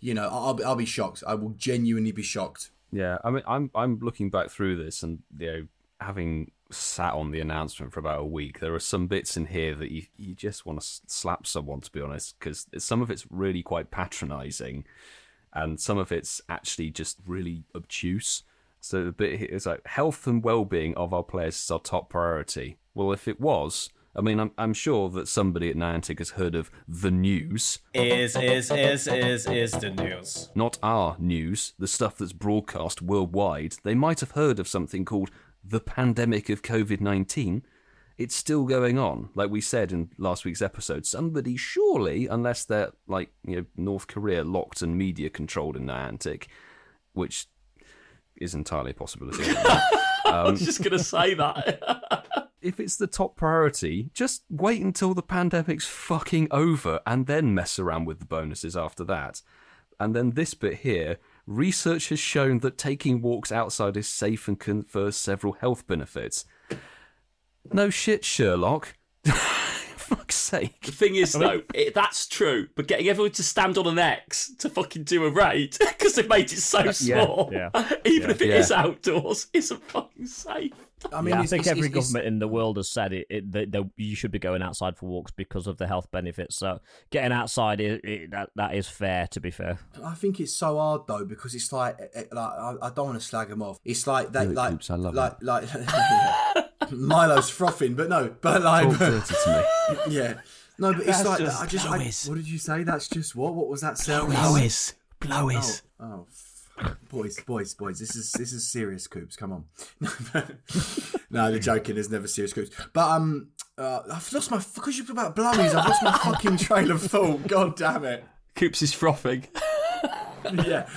S3: you know, I'll I'll be shocked. I will genuinely be shocked.
S2: Yeah, I mean, I'm I'm looking back through this, and you know, having sat on the announcement for about a week, there are some bits in here that you you just want to slap someone, to be honest, because some of it's really quite patronising, and some of it's actually just really obtuse. So the bit here is like health and well-being of our players is our top priority. Well, if it was. I mean, I'm, I'm sure that somebody at Niantic has heard of the news,
S5: Is is is is is the news.
S2: not our news, the stuff that's broadcast worldwide, they might have heard of something called the pandemic of COVID 19. It's still going on. Like we said in last week's episode, somebody surely, unless they're like, you know, North Korea locked and media controlled in Niantic, which is entirely a possibility.
S1: Um, I was just going to say that.
S2: if it's the top priority, just wait until the pandemic's fucking over and then mess around with the bonuses after that. And then this bit here research has shown that taking walks outside is safe and confers several health benefits. No shit, Sherlock. Fuck's sake.
S1: The thing is, though, it, that's true, but getting everyone to stand on an X to fucking do a raid because they've made it so small,
S4: yeah.
S1: even if it
S2: Yeah.
S1: is outdoors, isn't fucking safe.
S3: I mean,
S4: yeah, I think
S3: it's-
S4: every
S3: it's- it's-
S4: government in the world has said it. it that that you should be going outside for walks because of the health benefits. So getting outside, it, it, that that is fair. To be fair,
S3: I think it's so hard though because it's like, like I, I don't want to slag them off. It's like they like
S2: Coops, I love
S3: like like Milo's frothing, but no, but like
S2: Talk dirty to me.
S3: yeah, no, but it's
S5: That's
S3: like
S5: just
S3: I just I, what did you say? That's just what? What was that sound?
S5: Blowies. Blowies.
S3: Oh, f- boys, boys, boys! This is this is serious, Coops. Come on. no, the joking is never serious, Coops. But um, uh, I've lost my because you talk about blowies. I've lost my fucking trail of thought. God damn it.
S1: Coops is frothing.
S3: yeah.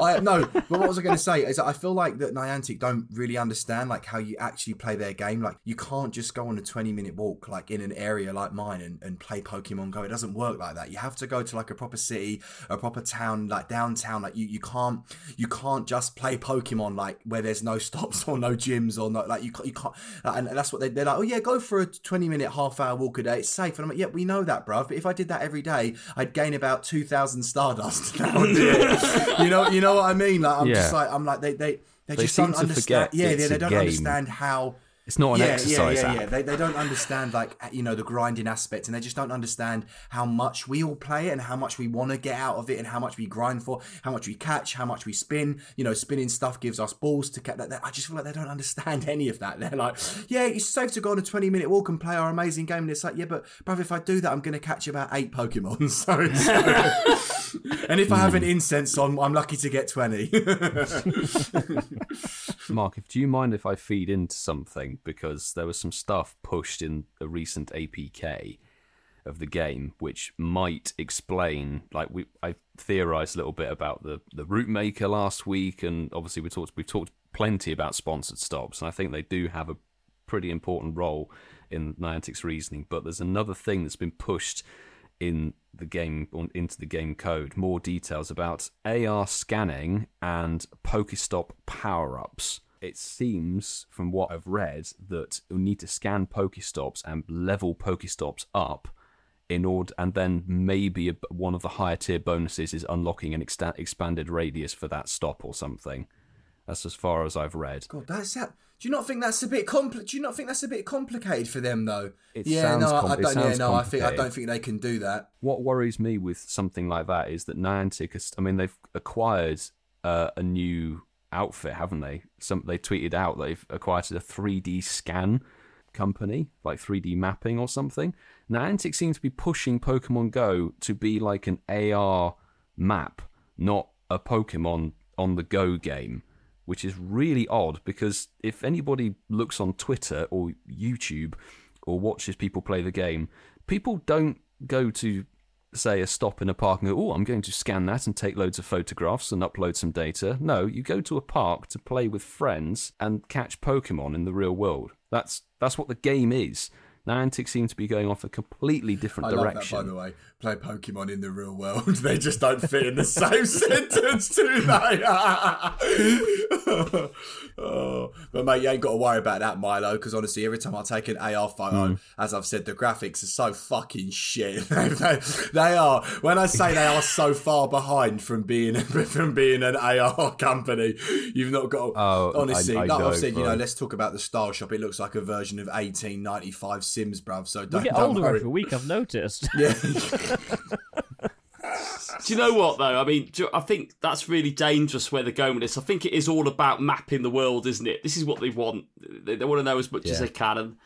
S3: I no, but what was I going to say is that I feel like that Niantic don't really understand like how you actually play their game. Like you can't just go on a 20 minute walk like in an area like mine and, and play Pokemon Go. It doesn't work like that. You have to go to like a proper city, a proper town, like downtown. Like you, you can't you can't just play Pokemon like where there's no stops or no gyms or no like you can't you can't and that's what they, they're like, oh yeah, go for a 20 minute half hour walk a day. It's safe. And I'm like, yeah, we know that, bruv. But if I did that every day, I'd gain about 2,000 Stardust. It. you know, you know what I mean? Like, I'm just like, I'm like, they, they, they,
S2: They
S3: just don't understand. Yeah, yeah, they don't
S2: game.
S3: understand how.
S2: It's not an
S3: yeah,
S2: exercise
S3: yeah, yeah, yeah. They, they don't understand like you know the grinding aspect, and they just don't understand how much we all play it and how much we want to get out of it, and how much we grind for, how much we catch, how much we spin. You know, spinning stuff gives us balls to catch. That that- I just feel like they don't understand any of that. They're like, yeah, it's safe to go on a twenty minute walk and play our amazing game, and it's like, yeah, but bruv, if I do that, I'm going to catch about eight Pokemon. So, it's- and if I have an incense on, I'm lucky to get twenty.
S2: Mark, if do you mind if I feed into something because there was some stuff pushed in a recent APK of the game which might explain like we I theorized a little bit about the the route maker last week and obviously we talked we've talked plenty about sponsored stops and I think they do have a pretty important role in Niantic's reasoning but there's another thing that's been pushed in the game into the game code more details about AR scanning and Pokestop power ups. It seems, from what I've read, that you'll need to scan Pokestops and level Pokestops up in order, and then maybe one of the higher tier bonuses is unlocking an exta- expanded radius for that stop or something. That's as far as I've read.
S3: God, that's that. Do you not think that's a bit compli- Do you not think that's a bit complicated for them though?
S2: It
S3: yeah,
S2: sounds
S3: no,
S2: com-
S3: I don't. Yeah, no, I think I don't think they can do that.
S2: What worries me with something like that is that Niantic, I mean, they've acquired uh, a new outfit, haven't they? Some they tweeted out they've acquired a 3D scan company, like 3D mapping or something. Niantic seems to be pushing Pokemon Go to be like an AR map, not a Pokemon on the go game, which is really odd because if anybody looks on Twitter or YouTube or watches people play the game, people don't go to say a stop in a park and go, oh, I'm going to scan that and take loads of photographs and upload some data. No, you go to a park to play with friends and catch Pokemon in the real world. That's that's what the game is. Niantic seem to be going off a completely different
S3: I love that,
S2: direction.
S3: by the way. Play Pokemon in the real world. they just don't fit in the same sentence, do they? oh, but mate, you ain't got to worry about that, Milo. Because honestly, every time I take an AR photo,
S2: Hmm.
S3: as I've said, the graphics are so fucking shit. they, are. When I say they are so far behind from being from being an AR company, you've not got.
S2: Oh,
S3: honestly,
S2: I- I
S3: like
S2: know,
S3: I've said, you know, let's talk about the Style Shop. It looks like a version of 1895 Sims, bruv. So
S4: We
S3: don't,
S4: get
S3: don't
S4: older
S3: worry.
S4: every week. I've noticed.
S3: Yeah.
S1: Do you know what though? I mean, do, I think that's really dangerous where they're going with this. I think it is all about mapping the world, isn't it? This is what they want. They, they want to know as much as they can and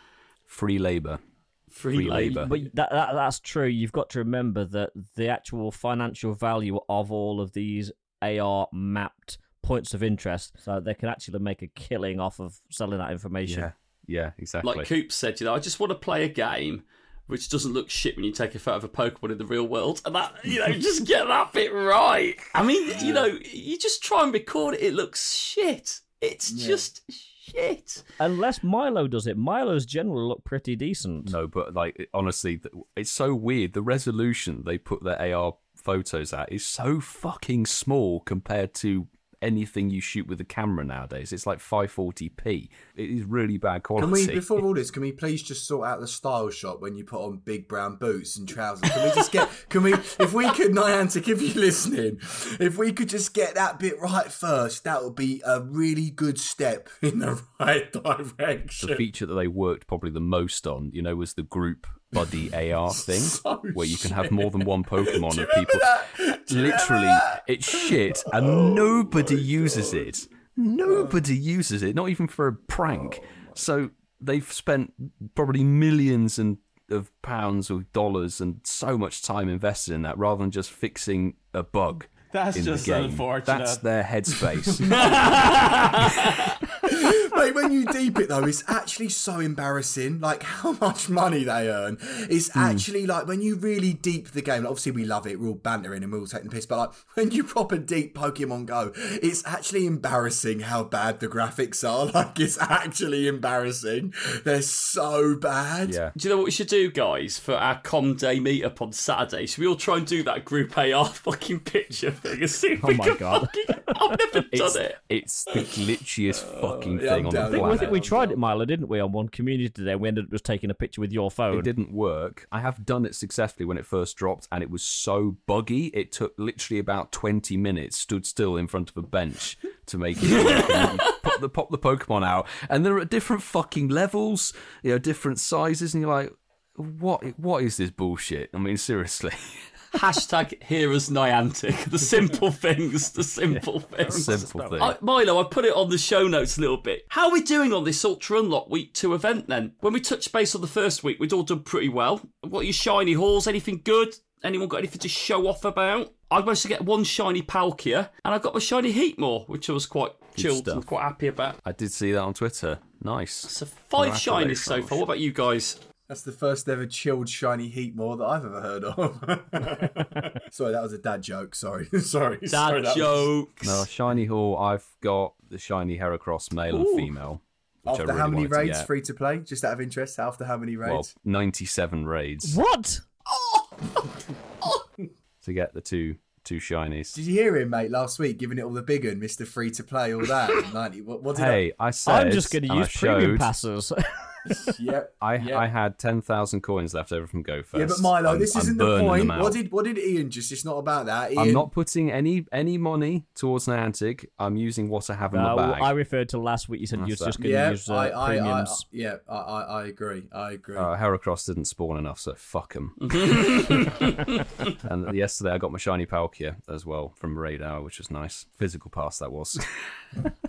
S2: Free labor.
S1: free,
S2: Free
S1: labor.
S2: labour.
S4: But that, that that's true. You've got to remember that the actual financial value of all of these AR mapped points of interest, so they can actually make a killing off of selling that information.
S2: Yeah, yeah, exactly.
S1: Like Coop said, you know, I just want to play a game which doesn't look shit when you take a photo of a Pokemon in the real world, and that you know, just get that bit right. I mean, you know, you just try and record it, it looks shit. It's just shit.
S4: Unless Milo does it, Milo's generally look pretty decent.
S2: No, but like honestly, it's so weird. The resolution they put their AR photos at is so fucking small compared to anything you shoot with a camera nowadays. It's like 540p. It is really bad quality.
S3: Can we, before all this, can we please just sort out the style shot when you put on big brown boots and trousers? Can we just get, can we, if we could, Niantic, if you're listening, if we could just get that bit right first, that would be a really good step in the right direction.
S2: the feature that they worked probably the most on, you know, was the group buddy AR thing,
S3: So
S2: where you can
S3: shit.
S2: have more than one Pokemon
S3: Do you
S2: of people.
S3: remember that? Do you remember
S2: Literally, it's shit, and oh nobody uses it. Nobody uses it, not even for a prank. So they've spent probably millions and of pounds or dollars and so much time invested in that, rather than just fixing a bug.
S5: That's
S2: in
S5: just
S2: the game.
S5: unfortunate.
S2: That's their headspace.
S3: Mate, when you deep it though, it's actually so embarrassing. Like how much money they earn. It's
S2: Hmm.
S3: actually like when you really deep the game. Like, obviously, we love it. We're all bantering and we're all taking the piss. But like when you proper deep Pokemon Go, it's actually embarrassing how bad the graphics are. Like it's actually embarrassing. They're so bad.
S2: yeah.
S1: Do you know what we should do, guys, for our Com Day meetup on Saturday? Should we all try and do that Group AR fucking picture thing and see if
S4: Oh
S1: we
S4: my
S1: can
S4: God.
S1: fucking... I've never
S2: It's,
S1: done it.
S2: it's the glitchiest fucking
S3: yeah,
S2: thing
S3: I'm
S2: on
S3: down
S2: the
S3: with
S4: I
S2: planet.
S4: think we tried it, Milo, didn't we, on one community today? We ended up just taking a picture with your phone.
S2: It didn't work. I have done it successfully when it first dropped, and it was so buggy. It took literally about twenty minutes, stood still in front of a bench to make it work. and you pop the pop the Pokemon out, and they're at different fucking levels, you know, different sizes, and you're like, what? What is this bullshit? I mean, seriously,
S1: Hashtag Hear Us Niantic. The simple things. The simple things.
S2: simple thing.
S1: I, Milo, I put it on the show notes a little bit. How are we doing on this Ultra Unlock Week 2 event then? When we touched base on the first week, we'd all done pretty well. What are your shiny hauls? Anything good? Anyone got anything to show off about? I managed to get one shiny Palkia, and I got my shiny Heatmor, which I was quite chilled and
S2: stuff.
S1: quite happy about.
S2: I did see that on Twitter. Nice.
S1: So five shinies so far. What about you guys?
S3: That's the first ever chilled shiny heat more that I've ever heard of. Sorry, that was a dad joke. Sorry, sorry. sorry,
S1: Dad
S3: that was-
S2: No, shiny hall. I've got the shiny Heracross male and female. Which I
S3: After
S2: really
S3: how many
S2: wanted to
S3: raids free to play? Just out of interest, after how many raids?
S2: Well,
S3: raids?
S2: 97 raids.
S4: What?
S2: to get the two two shinies.
S3: Did you hear him, mate, last week, giving it all the big one, Mr. Free to Play, all that? 90. What, what did
S2: Hey, I said
S4: I'm just going to
S2: and I
S4: use premium
S2: showed-
S4: passes.
S3: I. Yep.
S2: I
S3: yep.
S2: I had ten thousand coins left over from GoFest.
S3: Yeah, but Milo,
S2: I'm-
S3: this
S2: I'm
S3: isn't the point. What did what did Ian just? It's not about that. Ian,
S2: I'm not putting any any money towards Niantic. I'm using what I have in
S4: No,
S2: my bag.
S4: I referred to last week. You said you were just going to
S3: Yeah,
S4: use uh,
S3: I, I, I,
S4: premiums.
S3: yeah, I, I, I agree. I agree.
S2: Uh, Heracross didn't spawn enough, so fuck them. and yesterday I got my shiny Palkia as well from Radar, which was nice. Physical pass that was.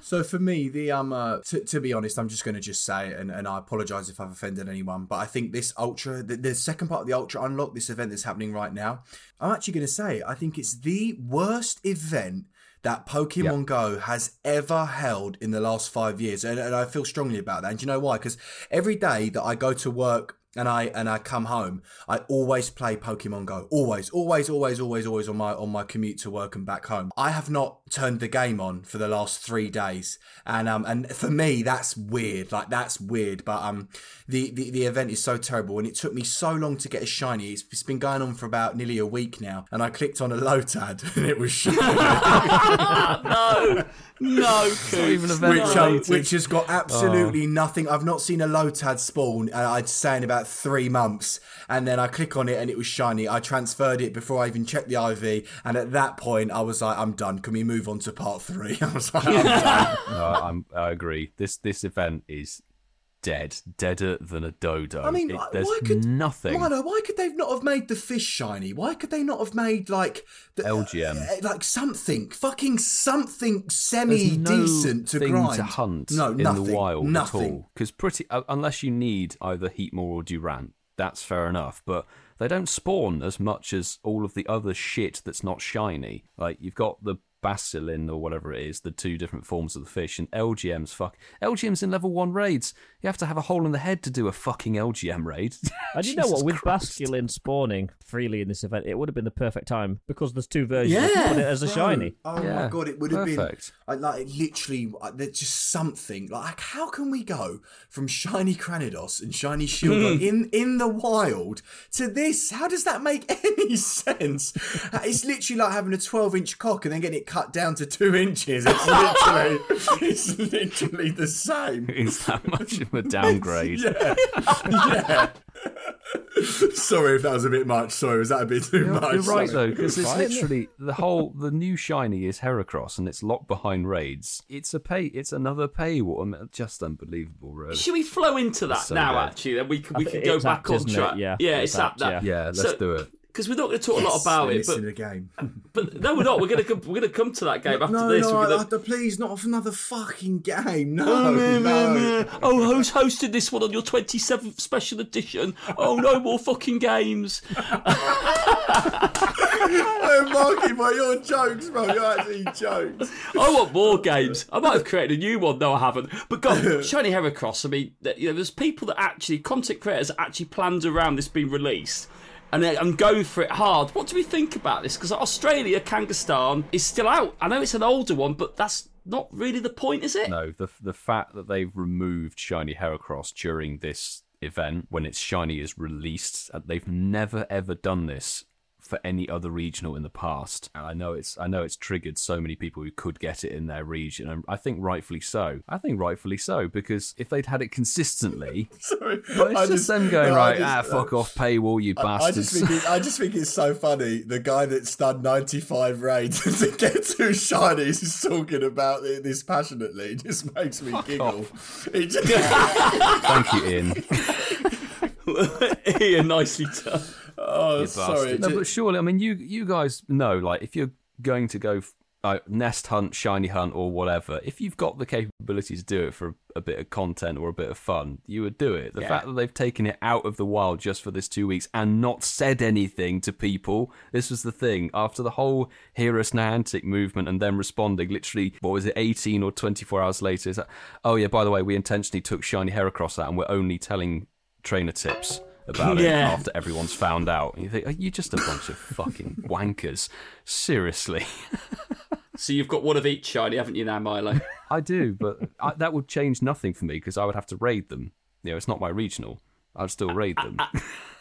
S3: So for me, the um, uh, t- to be honest, I'm just going to just say it, and, and I apologise if I've offended anyone, but I think this ultra, the, the second part of the ultra unlock, this event that's happening right now, I'm actually going to say I think it's the worst event that Pokemon Go has ever held in the last five years, and, and I feel strongly about that. And do you know why? Because every day that I go to work and I and I come home, I always play Pokemon Go. Always, always, always, always, always on my on my commute to work and back home. I have not turned the game on for the last three days, and um and for me that's weird. Like that's weird. But um the the, the event is so terrible, and it took me so long to get a shiny. It's, it's been going on for about nearly a week now, and I clicked on a Lotad, and it was shiny.
S1: no, no, Coops.
S2: even a
S3: which, um, which has got absolutely nothing. I've not seen a Lotad spawn, uh, I'd say in about three months. And then I click on it and it was shiny. I transferred it before I even checked the IV. And at that point, I was like, I'm done. Can we move on to part three? I was like, I'm done.
S2: no, I'm, I agree. This this event is dead, deader than a dodo.
S3: I mean,
S2: It-
S3: why
S2: there's
S3: could
S2: nothing.
S3: Milo, why could they not have made the fish shiny? Why could they not have made like the,
S2: Elgyem.
S3: uh, like something, fucking something semi
S2: no
S3: decent to
S2: thing
S3: grind?
S2: to hunt
S3: no,
S2: in
S3: nothing,
S2: the wild
S3: nothing.
S2: at all. Because pretty, uh, unless you need either Heatmor or Durant, that's fair enough. But they don't spawn as much as all of the other shit that's not shiny. Like you've got the Basilin or whatever it is, the two different forms of the fish, and Elgyem's fuck. Elgyem's in level one raids. You have to have a hole in the head to do a fucking Elgyem raid.
S4: And you know what? With
S2: Christ.
S4: Basculin spawning freely in this event, it would have been the perfect time because there's two versions.
S3: Yeah,
S4: You put it as a
S3: bro.
S4: shiny.
S3: Oh my
S2: Yeah,
S3: god, it would have been
S2: perfect.
S3: I, like literally. uh, There's just something like how can we go from shiny Cranidos and shiny Shieldon in in the wild to this? How does that make any sense? It's literally like having a 12 inch cock and then getting it cut down to two inches. It's literally it's literally the same.
S2: Is that much of a downgrade?
S3: Yeah, yeah. Sorry if that was a bit much. Sorry, was that a bit too much?
S2: You're right
S3: Sorry.
S2: though, because it's literally the whole the new shiny is Heracross and it's locked behind raids. It's a pay. It's another paywall. I just unbelievable, really.
S1: Should we flow into that
S2: So
S1: now?
S2: good.
S1: Actually, then we can we
S4: I
S1: can go
S4: it's
S1: back on
S4: isn't it?
S1: track.
S4: Yeah,
S1: yeah,
S4: it's
S1: it's
S4: apt,
S1: that.
S2: Yeah, let's
S1: So-
S2: do it.
S1: Because we're not going to talk a lot about
S3: we're
S1: it, but,
S3: a game.
S1: but no, we're not. We're going to we're going to come to that game after
S3: no,
S1: this.
S3: no,
S1: we're gonna...
S3: I- please, not another fucking game. No, no.
S1: Oh, who's hosted this one on your 27th special edition? Oh, no more fucking games.
S3: I'm marking by your jokes, bro. You're actually jokes.
S1: I want more games. I might have created a new one. No, I haven't. But God, Shiny Heracross. I mean, you know, there's people that actually, content creators, actually planned around this being released. And they- and going for it hard. What do we think about this? Because Australia, Kangaskhan is still out. I know it's an older one, but that's not really the point, is it?
S2: No, the the fact that they've removed shiny Heracross during this event when its shiny is released, uh, they've never ever done this for any other regional in the past. And I know it's I know it's triggered so many people who could get it in their region, and I think rightfully so. I think rightfully so because if they'd had it consistently,
S3: Sorry.
S2: well, it's
S3: I
S2: just, them going
S3: no,
S2: right.
S3: just-
S2: ah, fuck off, paywall, you
S3: I
S2: bastards.
S3: just think it, I just think it's so funny. The guy that's done 95 raids to get two shinies is talking about it this passionately. It just makes me giggle. It just,
S2: Thank you, Ian.
S1: Ian, nicely done.
S3: Oh, sorry.
S2: No, but surely, I mean, you you guys know, like, if you're going to go f- like nest hunt, shiny hunt, or whatever, if you've got the capability to do it for a bit of content or a bit of fun, you would do it. The
S1: Yeah.
S2: fact that they've taken it out of the wild just for this two weeks and not said anything to people, this was the thing. After the whole Hear Us Niantic movement and then responding, literally, what was it, 18 or 24 hours later, is that, oh yeah, by the way, we intentionally took shiny Heracross out and we're only telling trainer tips about it
S1: Yeah.
S2: after everyone's found out. You think, are you just a bunch of fucking wankers? Seriously.
S1: So you've got one of each shiny, haven't you now, Milo?
S2: I do, but I, that would change nothing for me because I would have to raid them. You know, it's not my regional. I'd still raid them.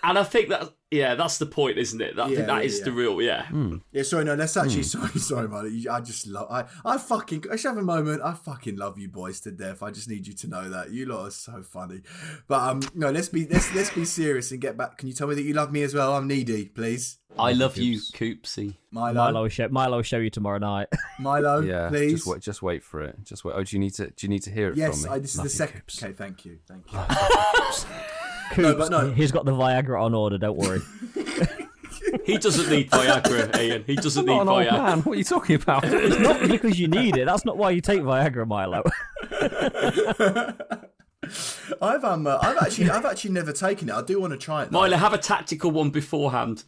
S1: And I think that yeah, that's the point, isn't it? That, I
S3: Yeah,
S1: think that
S3: yeah,
S1: is
S3: yeah.
S1: the real yeah.
S3: Yeah, sorry, no, that's actually sorry, sorry, man. I just love, I, I fucking, I should have a moment. I fucking love you boys to death. I just need you to know that you lot are so funny. But um, no, let's be, let's let's be serious and get back. Can you tell me that you love me as well? I'm needy, please.
S1: I love you, Coopsy.
S3: Milo,
S4: Milo
S3: Milo,
S4: will show Milo will show you tomorrow night.
S2: Milo, yeah,
S3: please.
S2: just wait. Just wait for it. Just wait. Oh, do you need to? Do you need to hear it
S3: Yes,
S2: from me?
S3: I, this is
S2: Love
S3: the second. Okay, thank you, thank you.
S4: Coops,
S3: but no.
S4: he's got the Viagra on order. Don't worry.
S1: He doesn't need Viagra, Ian. He doesn't
S2: I'm
S1: need
S2: not an old
S1: Viagra.
S2: man. What are you talking about?
S4: it's not because you need it. That's not why you take Viagra, Milo.
S3: I've um, uh, I've actually, I've actually never taken it. I do want to try it. though.
S1: Milo, have a tactical one beforehand.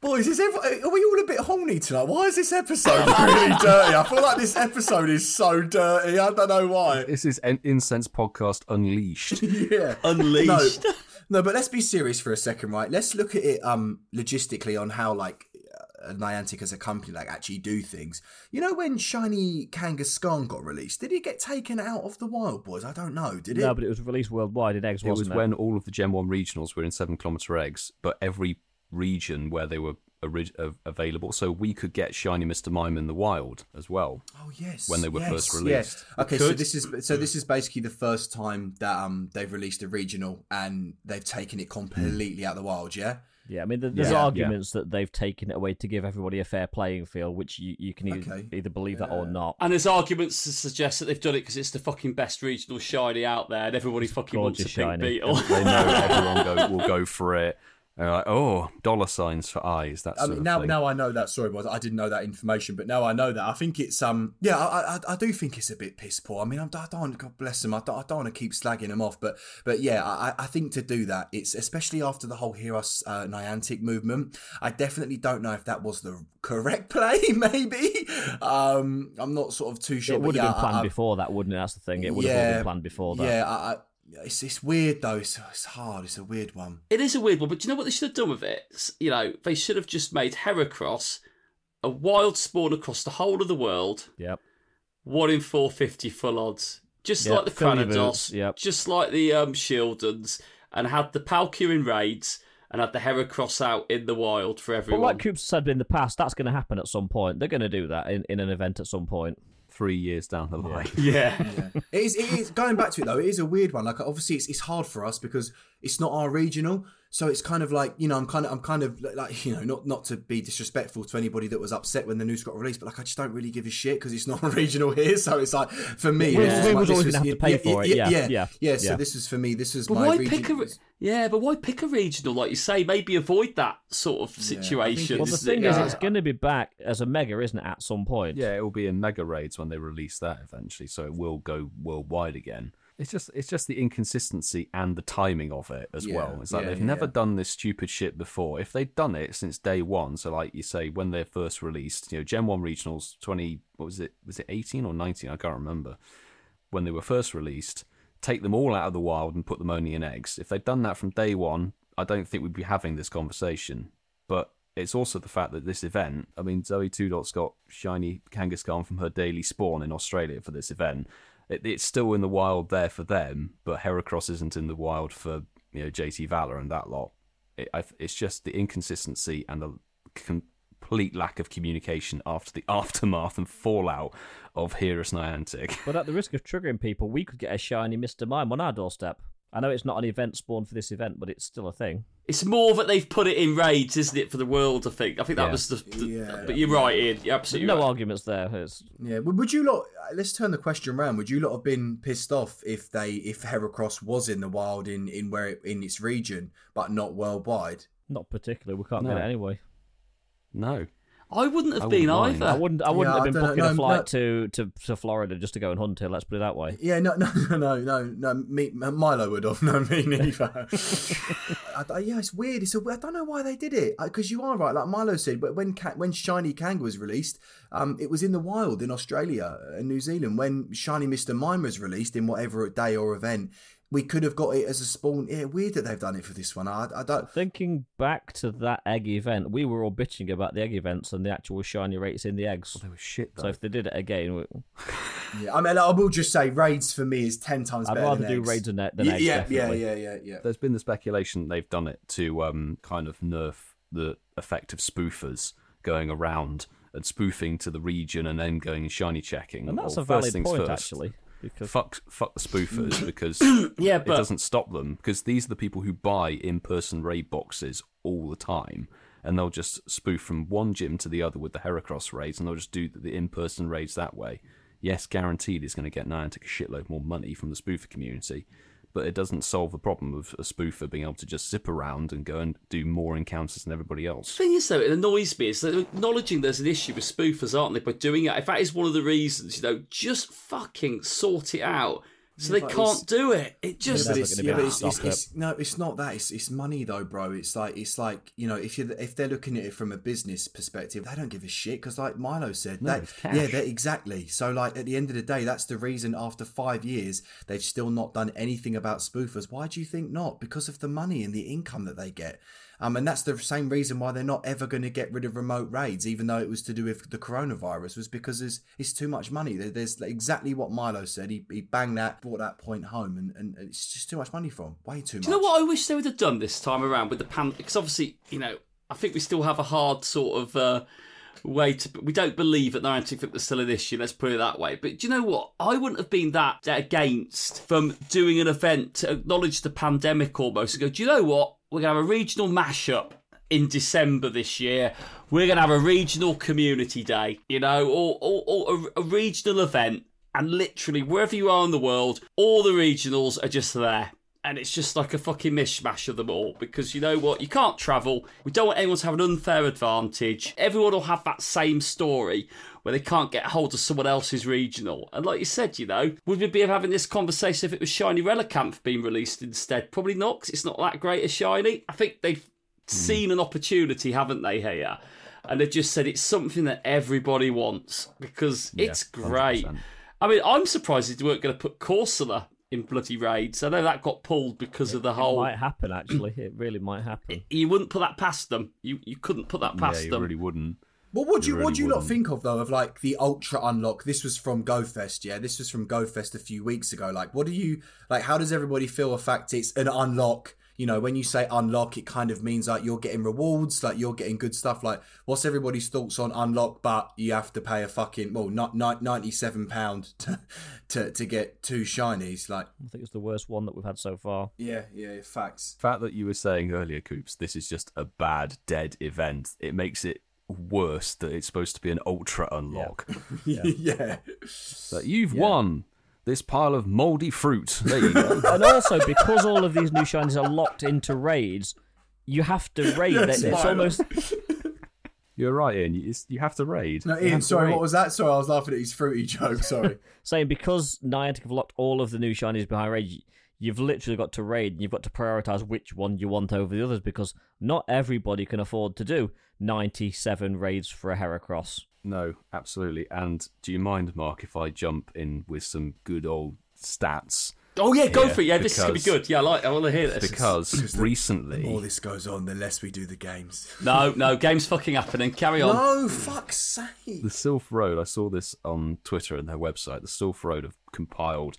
S3: Boys, is every, are we all a bit horny tonight? Why is this episode really dirty? I feel like this episode is so dirty. I don't know why.
S2: this is an Incensed podcast unleashed.
S3: Yeah.
S1: Unleashed.
S3: No, no, but let's be serious for a second, right? Let's look at it um logistically on how like uh, Niantic as a company like actually do things. You know when Shiny Kangaskhan got released, did it get taken out of the wild, boys? I don't know. Did it?
S4: no, but it was released worldwide in eggs,
S2: It was
S4: wasn't it?
S2: when all of the Gen 1 regionals were in 7 kilometer eggs, but every region where they were orig- available, so we could get Shiny Mr. Mime in the wild as well.
S3: Oh yes,
S2: when they were
S3: yes,
S2: first
S3: yeah.
S2: released.
S3: Okay, so this is so this is basically the first time that um they've released a regional and they've taken it completely out of the wild. Yeah.
S4: Yeah, I mean, there's
S2: Yeah,
S4: arguments that they've taken it away to give everybody a fair playing field, which you, you can e-
S3: Okay.
S4: either believe that or not.
S1: And there's arguments to suggest that they've done it because it's the fucking best regional shiny out there, and everybody fucking wants a
S4: gorgeous
S1: pink
S4: shiny.
S1: beetle.
S2: They know everyone go, will go for it. They're like, oh, dollar signs for eyes. That
S3: I mean, now
S2: thing.
S3: now I know that. story boys, I didn't know that information, but now I know that. I think it's um yeah, I I, I do think it's a bit piss poor. I mean, I'm, I don't want God bless them. I don't, I don't want to keep slagging them off, but but yeah, I I think to do that, it's especially after the whole Hear Us uh, Niantic movement. I definitely don't know if that was the correct play. Maybe um I'm not sort of too sure.
S4: it
S3: but
S4: would
S3: yeah,
S4: have been planned
S3: I, I,
S4: before that, wouldn't it? That's the thing. It would have all been planned before that.
S3: Yeah, I, I, it's it's weird though. It's, it's hard. It's a weird one.
S1: It is a weird one, but do you know what they should have done with it? S- You know, they should have just made Heracross a wild spawn across the whole of the world,
S4: Yep.
S1: one in 450 full odds. Just
S4: Yep,
S1: like the
S4: fill your Cranidos, yep.
S1: just like the um, Shieldons, and had the Palkia in raids, and had the Heracross out in the wild for
S4: But
S1: everyone.
S4: like Coops said in the past, that's going to happen at some point. They're going to do that in, in an event at some point.
S2: Three years down the line.
S1: yeah.
S3: It is, it is going back to it though. It is a weird one. Like obviously, it's, it's hard for us because it's not our regional. So it's kind of like you know, I'm kind of, I'm kind of like you know, not not to be disrespectful to anybody that was upset when the news got released, but like I just don't really give a shit because it's not a regional here. So it's like for me,
S4: We-
S3: this is
S4: we
S3: my-
S4: was
S3: this
S4: always gonna have to pay for it. Yeah,
S3: yeah,
S4: yeah,
S3: yeah. So
S4: yeah.
S3: this is for me. This is
S1: But
S3: my
S1: why
S3: region.
S1: pick a yeah? But why pick a regional like you say? Maybe avoid that sort of situation.
S4: Well, the thing is, it's going to be back as a mega, isn't it, at some point?
S2: Yeah, it will be in mega raids when they release that eventually, so it will go worldwide again. It's just it's just the inconsistency and the timing of it as
S3: Yeah,
S2: well. It's like
S3: yeah,
S2: they've
S3: yeah,
S2: never done this stupid shit before. If they'd done it since day one, so like you say, when they're first released, you know, Gen One regionals twenty what was it? Was it eighteen or nineteen? I can't remember. When they were first released, take them all out of the wild and put them only in eggs. If they'd done that from day one, I don't think we'd be having this conversation. But it's also the fact that this event, I mean, Zoe Two Dot's got shiny Kangaskhan from her daily spawn in Australia for this event. It, it's still in the wild there for them, but Heracross isn't in the wild for you know JT Valor and that lot. It, I, it's just the inconsistency and the complete lack of communication after the aftermath and fallout of Hear Us Niantic.
S4: But at the risk of triggering people, we could get a shiny Mr. Mime on our doorstep. I know it's not an event spawn for this event, but it's still a thing.
S1: It's more that they've put it in raids, isn't it, for the world? I think. I think that
S2: Yeah.
S1: was the. the-
S3: Yeah.
S1: But you're right, Ian. You're absolutely
S4: no
S1: right.
S4: arguments there. It's,
S3: Yeah, would would you lot? Let's turn the question around. Would you lot have been pissed off if they if Heracross was in the wild in in where it, in its region but not worldwide?
S4: not particularly. We can't
S2: No.
S4: get it anyway.
S2: No.
S1: I wouldn't have
S2: I
S1: been
S2: wouldn't mind.
S1: either.
S4: I wouldn't. I wouldn't
S3: Yeah,
S4: have been
S3: don't
S4: booking
S3: know,
S4: a flight
S3: no.
S4: to, to to Florida just to go and hunt it. Let's put it that way.
S3: Yeah, no, no, no, no, no, no. Me, Milo would have. No, me neither. I, I- yeah, it's weird. It's a, I don't know why they did it because you are right. Like Milo said, but when when Shiny Kang was released, um, it was in the wild in Australia and New Zealand. When Shiny Mister Mime was released in whatever day or event, we could have got it as a spawn. Yeah, weird that they've done it for this one. I, I don't.
S4: Thinking back to that egg event, we were all bitching about the egg events and the actual shiny rates in the eggs.
S2: They were shit though.
S4: So if they did it again, we,
S3: Yeah, I mean, I will just say raids for me is ten times
S4: I'd
S3: better.
S4: rather
S3: than
S4: do
S3: eggs.
S4: raids than, than
S3: yeah,
S4: eggs.
S3: yeah, yeah,
S4: definitely.
S3: yeah, yeah, yeah.
S2: There's been the speculation they've done it to um, kind of nerf the effect of spoofers going around and spoofing to the region and then going and shiny checking.
S4: And that's
S2: Well,
S4: a valid
S2: first things
S4: point,
S2: first,
S4: actually. Because
S2: Fuck, fuck the spoofers because
S1: Yeah,
S2: it doesn't stop them because these are the people who buy in-person raid boxes all the time and they'll just spoof from one gym to the other with the Heracross raids and they'll just do the in-person raids that way. Yes, guaranteed it's going to get Niantic a shitload more money from the spoofer community, but it doesn't solve the problem of a spoofer being able to just zip around and go and do more encounters than everybody else.
S1: The thing is, though, it annoys me is they're acknowledging there's an issue with spoofers, aren't they? By doing it, if that is one of the reasons, you know, just fucking sort it out. So they can't do it. It just
S3: but it's, yeah, but it's, it's, it's- no, it's not that. It's, it's money though, bro. It's like it's like you know, if you if they're looking at it from a business perspective, they don't give a shit because, like Milo said,
S2: No,
S3: that,
S2: it's cash.
S3: yeah, exactly. So, like at the end of the day, that's the reason. After five years, they've still not done anything about spoofers. Why do you think not? Because of the money and the income that they get. Um, and that's the same reason why they're not ever going to get rid of remote raids, even though it was to do with the coronavirus, was because it's, it's too much money. There- There's exactly what Milo said. He, he banged that, brought that point home, and, and it's just too much money for him. Way too much.
S1: Do you know what I wish they would have done this time around with the pan? Because obviously, you know, I think we still have a hard sort of uh, way to. We don't believe at that there's still an issue. Let's put it that way. But do you know what? I wouldn't have been that against from doing an event to acknowledge the pandemic almost and go. Do you know what? We're gonna have a regional mashup in December this year. We're gonna have a regional community day. You know, or or, or a, a regional event. And literally, wherever you are in the world, all the regionals are just there and it's just like a fucking mishmash of them all because you know what? You can't travel. We don't want anyone to have an unfair advantage. Everyone will have that same story where they can't get hold of someone else's regional. And like you said you know would we be having this conversation if it was shiny relicanth being released instead? Probably not because it's not that great a shiny. I think they've seen an opportunity haven't they here? And they've just said it's something that everybody wants because it's great.
S2: 100%.
S1: I mean, I'm surprised they weren't going to put Corsola in bloody raids. I know that got pulled because of the whole.
S4: it
S1: whole.
S4: might happen, actually. It really might happen.
S1: You wouldn't put that past them. You you couldn't put that past
S2: Yeah,
S1: past
S2: you
S1: them.
S2: really wouldn't.
S3: Well, what do
S2: You
S3: you, what
S2: really
S3: do you not
S2: wouldn't.
S3: think of though of like the ultra unlock? This was from GoFest, yeah. This was from GoFest a few weeks ago. Like, what do you like? How does everybody feel? The fact it's an unlock. You know, when you say unlock, it kind of means like you're getting rewards, like you're getting good stuff. Like, what's everybody's thoughts on unlock? But you have to pay a fucking well, not ninety seven pound to, to to get two shinies. Like,
S4: I think it's the worst one that we've had so far.
S3: yeah, yeah, facts.
S2: The fact that you were saying earlier, Coops, this is just a bad dead event. It makes it worse that it's supposed to be an ultra unlock.
S3: yeah. yeah.
S2: That you've won this pile of mouldy fruit. There you go.
S4: and also, because all of these new shinies are locked into raids, you have to raid.
S3: Yes,
S4: it's
S3: Milo.
S4: almost
S2: You're right, Ian. You, you have to raid.
S3: No, Ian, sorry,
S4: wait.
S3: what was that? Sorry, I was laughing at his fruity joke. Sorry.
S4: saying because Niantic have locked all of the new shinies behind raid. y- You've literally got to raid. and You've got to prioritize which one you want over the others because not everybody can afford to do 97 raids for a Heracross.
S2: No, absolutely. And do you mind, Mark, if I jump in with some good old stats?
S1: Oh yeah, go
S2: Yeah,
S1: for it. Yeah, this is gonna be good. Yeah, I like. I want to hear this.
S2: Because
S3: The
S2: recently,
S3: more this goes on, the less we do the games.
S1: No, no, game's fucking happening. Carry on.
S3: No, fuck's sake.
S2: the Sylph Road, I saw this on Twitter and their website. The Sylph Road have compiled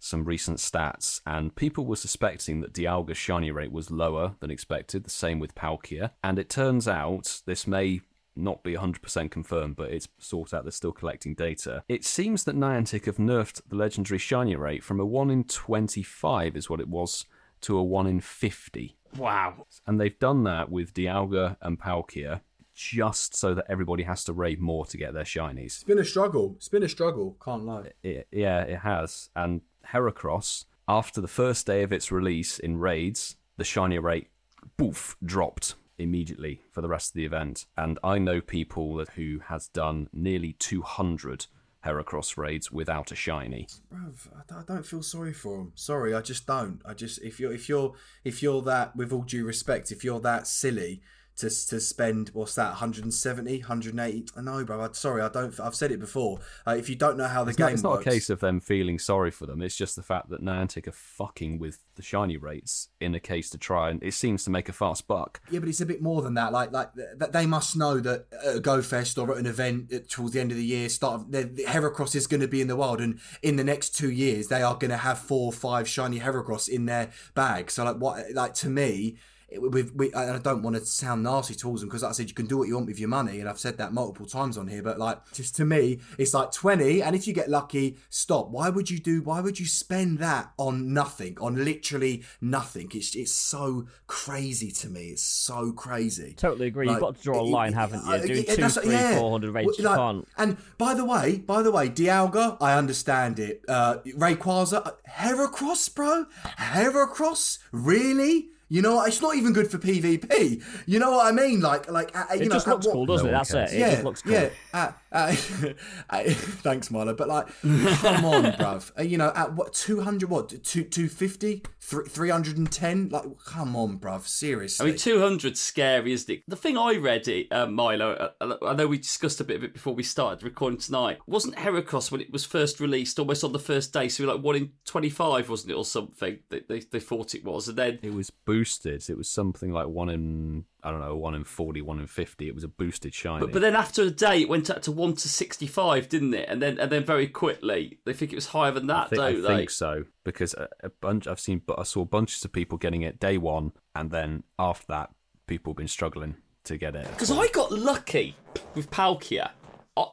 S2: some recent stats, and people were suspecting that Dialga's shiny rate was lower than expected, the same with Palkia. And it turns out, this may not be 100% confirmed, but it's sought out they're still collecting data. It seems that Niantic have nerfed the legendary shiny rate from a 1 in 25, is what it was, to a 1 in 50
S1: Wow.
S2: and they've done that with Dialga and Palkia just so that everybody has to raid more to get their shinies.
S3: It's been a struggle. It's been a struggle. Can't lie.
S2: It, yeah, it has. And Heracross, after the first day of its release in raids, the shiny rate, boof, dropped immediately for the rest of the event. And I know people who has done nearly 200 Heracross raids without a shiny.
S3: Bruv, I don't- feel sorry for him. Sorry, I just don't. I just if you're if you're if you're that with all due respect, if you're that silly to to spend what's that 170 180 no bro I, sorry i don't i've said it before uh, if you don't know how the
S2: It's
S3: game
S2: not, it's not a case of them feeling sorry for them. It's just the fact that Niantic are fucking with the shiny rates in a case to try and it seems to make a fast buck.
S3: yeah but it's a bit more than that like like that they must know that at a go fest or at an event at- towards the end of the year start of, the, the heracross is going to be in the wild and in the next two years they are going to have four or five shiny heracross in their bag so like what like to me with, we, I don't want to sound nasty towards them because, like I said, you can do what you want with your money, and I've said that multiple times on here. But like, just to me, it's like twenty, and if you get lucky, stop. Why would you do? Why would you spend that on nothing? On literally nothing? It's it's so crazy to me. It's so crazy.
S4: Totally agree.
S3: Like,
S4: You've got to draw a line,
S3: it-
S4: haven't you?
S3: uh,
S4: Doing
S3: yeah,
S4: two, three,
S3: yeah.
S4: four hundred rates,
S3: Well,
S4: you
S3: like,
S4: can't.
S3: And by the way, by the way, Dialga, I understand it. Uh, Rayquaza, uh, Heracross, bro, Heracross, really? You know? It's not even good for PvP. You know what I mean? Like, like uh, you
S4: It
S3: know,
S4: just looks
S3: what-
S4: cool, doesn't
S2: No
S4: it? That's
S2: cares.
S4: it. It
S3: yeah,
S4: just looks cool.
S3: yeah. Uh, uh, uh, thanks, Milo. But like, come on, bruv. Uh, you know, at what two hundred? What two two fifty? Three hundred and ten? Like, come on, bruv. Seriously.
S1: I
S3: Seriously.
S1: mean, 200's scary, isn't it? The thing I read, it, uh, Milo, uh, I know we discussed a bit of it before we started recording tonight. Wasn't Heracross when it was first released almost on the first day? So like one in 25, wasn't it, or something? They, they, they thought it was. And then
S2: It was boosted. It was something like one in I don't know, one in 40, one in 50. It was a boosted shiny.
S1: But, but then after a day, it went up to one to sixty-five, didn't it? And then and then very quickly, they think it was higher than that,
S2: I think,
S1: don't they?
S2: think so because a, a bunch I've seen, but I saw bunches of people getting it day one, and then after that, people have been struggling to get it.
S1: Because I got lucky with Palkia.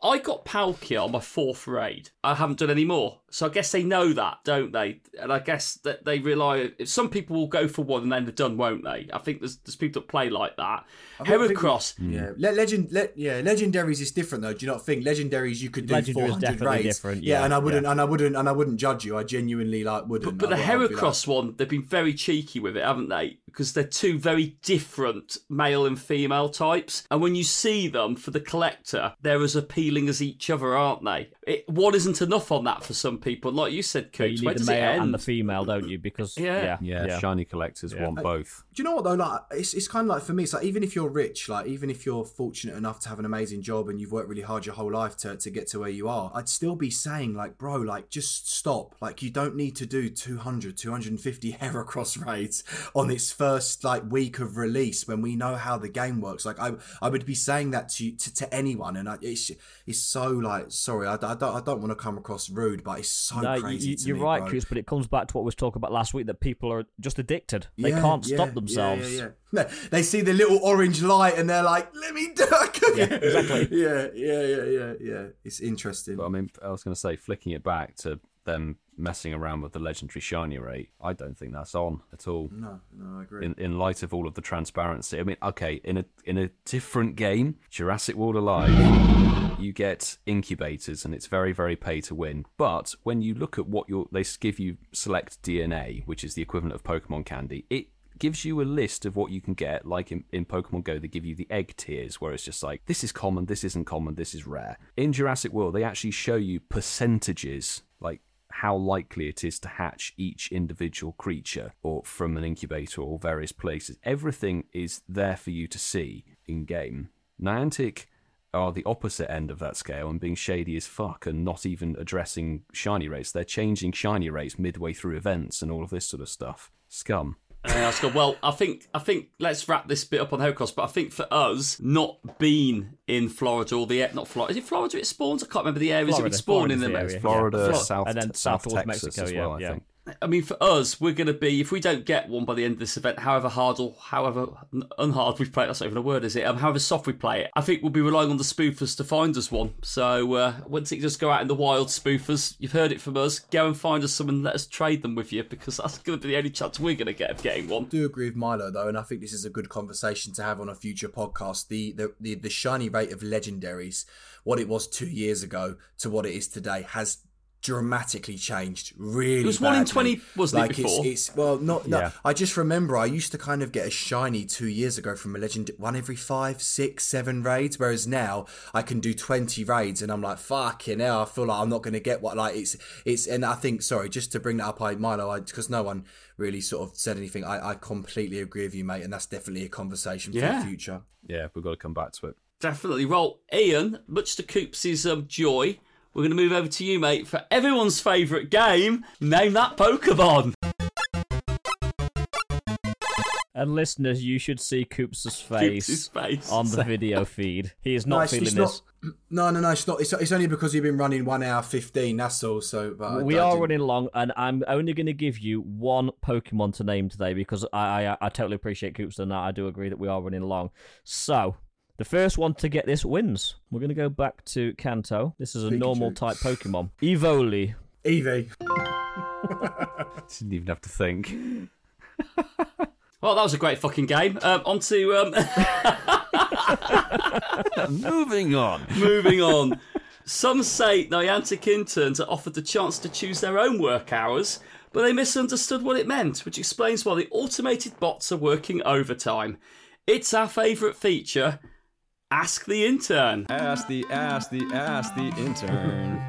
S1: I, I got Palkia on my fourth raid. I haven't done any more. So I guess they know that, don't they? And I guess that they rely. Some people will go for one and then they're done, won't they? I think there's there's people that play like that.
S3: think- I think-
S1: Heracross. Hmm.
S3: Yeah, Le- legend. Le- yeah, legendaries is different though. Do you not think legendaries you could do
S4: Legendary is
S3: 400
S4: definitely
S3: raids?
S4: different,
S3: Yeah,
S4: yeah,
S3: and I wouldn't,
S4: yeah.
S3: and I wouldn't, and I wouldn't judge you. I genuinely like wouldn't.
S1: But the
S3: I would- like-
S1: Heracross one, they've been very cheeky with it, haven't they? Because they're two very different male and female types. And when you see them for the collector, they're as appealing as each other, aren't they? It, one isn't enough on that for some people. Like you said,
S4: But
S1: Coops,
S4: you
S1: where
S4: need the
S1: does it
S4: male
S1: end?
S4: and the female, don't you? Because
S1: Yeah.
S4: yeah,
S2: yeah, shiny collectors
S4: Yeah.
S2: want uh, both.
S3: Do you know what though? Like, it's it's kind of like for me. It's like even if you're rich, like even if you're fortunate enough to have an amazing job and you've worked really hard your whole life to to get to where you are, I'd still be saying like, bro, like just stop. Like you don't need to do 200, 250 Heracross raids on its first like week of release when we know how the game works. Like I I would be saying that to to, to anyone, and I, it's it's so like sorry, I, I don't I don't want to come across rude, but it's so
S4: No,
S3: crazy.
S4: you,
S3: to
S4: you're
S3: me,
S4: right,
S3: bro.
S4: Chris, but it comes back to what we was talking about last week that people are just addicted. They
S3: Yeah,
S4: can't
S3: yeah,
S4: stop
S3: yeah,
S4: themselves.
S3: Yeah, yeah, No, They see the little orange light and they're like, "Let me do it."
S4: Yeah, exactly.
S3: yeah, yeah, yeah, yeah, yeah. It's interesting.
S2: But I mean, I was going to say, flicking it back to them messing around with the legendary shiny rate, I don't think that's on at all.
S3: no, no, I agree.
S2: In, in light of all of the transparency, I mean, okay, in a in a different game, Jurassic World Alive, you get incubators, and it's very very pay to win. But when you look at what you're, they give you select DNA, which is the equivalent of Pokemon candy. It gives you a list of what you can get. Like in, in Pokemon Go, they give you the egg tiers, where it's just like this is common, this isn't common, this is rare. In Jurassic World, they actually show you percentages, like how likely it is to hatch each individual creature or from an incubator or various places. Everything is there for you to see in game. Niantic are the opposite end of that scale and being shady as fuck and not even addressing shiny rates. They're changing shiny rates midway through events and all of this sort of stuff. Scum.
S1: Uh, Oscar, well, I think I think let's wrap this bit up on Heracross. But I think for us, not being in Florida or the not Florida, is it Florida it spawns? I can't remember the areas it would
S4: Florida,
S1: spawn in the
S4: the
S1: area.
S4: area.
S2: Florida, South,
S4: and then
S2: South
S4: south
S2: Texas
S4: Mexico,
S2: as
S4: yeah,
S2: well, I think.
S1: I mean, for us, we're going to be if we don't get one by the end of this event, however hard or however unhard we play it, that's not even a word, is it? Um, however soft we play it, I think we'll be relying on the spoofers to find us one. So uh, once it just go out in the wild, spoofers, you've heard it from us. Go and find us some and let us trade them with you because that's going to be the only chance we're going to get of getting one.
S3: I do agree with Milo though, and I think this is a good conversation to have on a future podcast. The the the, the shiny rate of legendaries, what it was two years ago to what it is today, has dramatically changed. Really,
S1: It was one in 20, wasn't it,
S3: like
S1: before?
S3: It's, it's well, not. No,
S4: Yeah.
S3: I just remember I used to kind of get a shiny two years ago from a legend, one every five, six, seven raids. Whereas now I can do twenty raids, and I'm like, fucking hell, I feel like I'm not going to get what like it's it's. And I think, sorry, just to bring that up, I Milo, because no one really sort of said anything. I, I completely agree with you, mate, and that's definitely a conversation for
S1: Yeah.
S3: the future.
S2: Yeah, we've got to come back to it.
S1: Definitely. Well, Ian, much to Coops' um, joy, we're going to move over to you, mate, for everyone's favourite game. Name that Pokemon.
S4: And listeners, you should see Coops' face,
S1: face.
S4: on the video feed. He is not
S3: No, it's-
S4: feeling
S3: it's
S4: this.
S3: not- no, no, no. It's not. It's, it's only because you've been running one hour fifteen. That's all. So, but I-
S4: we
S3: I
S4: are
S3: didn't-
S4: running long, and I'm only going to give you one Pokemon to name today because I I, I totally appreciate Coops and that. I do agree that we are running long. So the first one to get this wins. We're going to go back to Kanto. This is a
S3: Pikachu.
S4: normal type Pokemon. Evoli.
S3: Eevee.
S2: Didn't even have to think.
S1: Well, that was a great fucking game. Um, on to um,
S2: Moving on.
S1: moving on. Some say Niantic interns are offered the chance to choose their own work hours, but they misunderstood what it meant, which explains why the automated bots are working overtime. It's our favourite feature. Ask the intern.
S2: Ask the ask the ask the intern.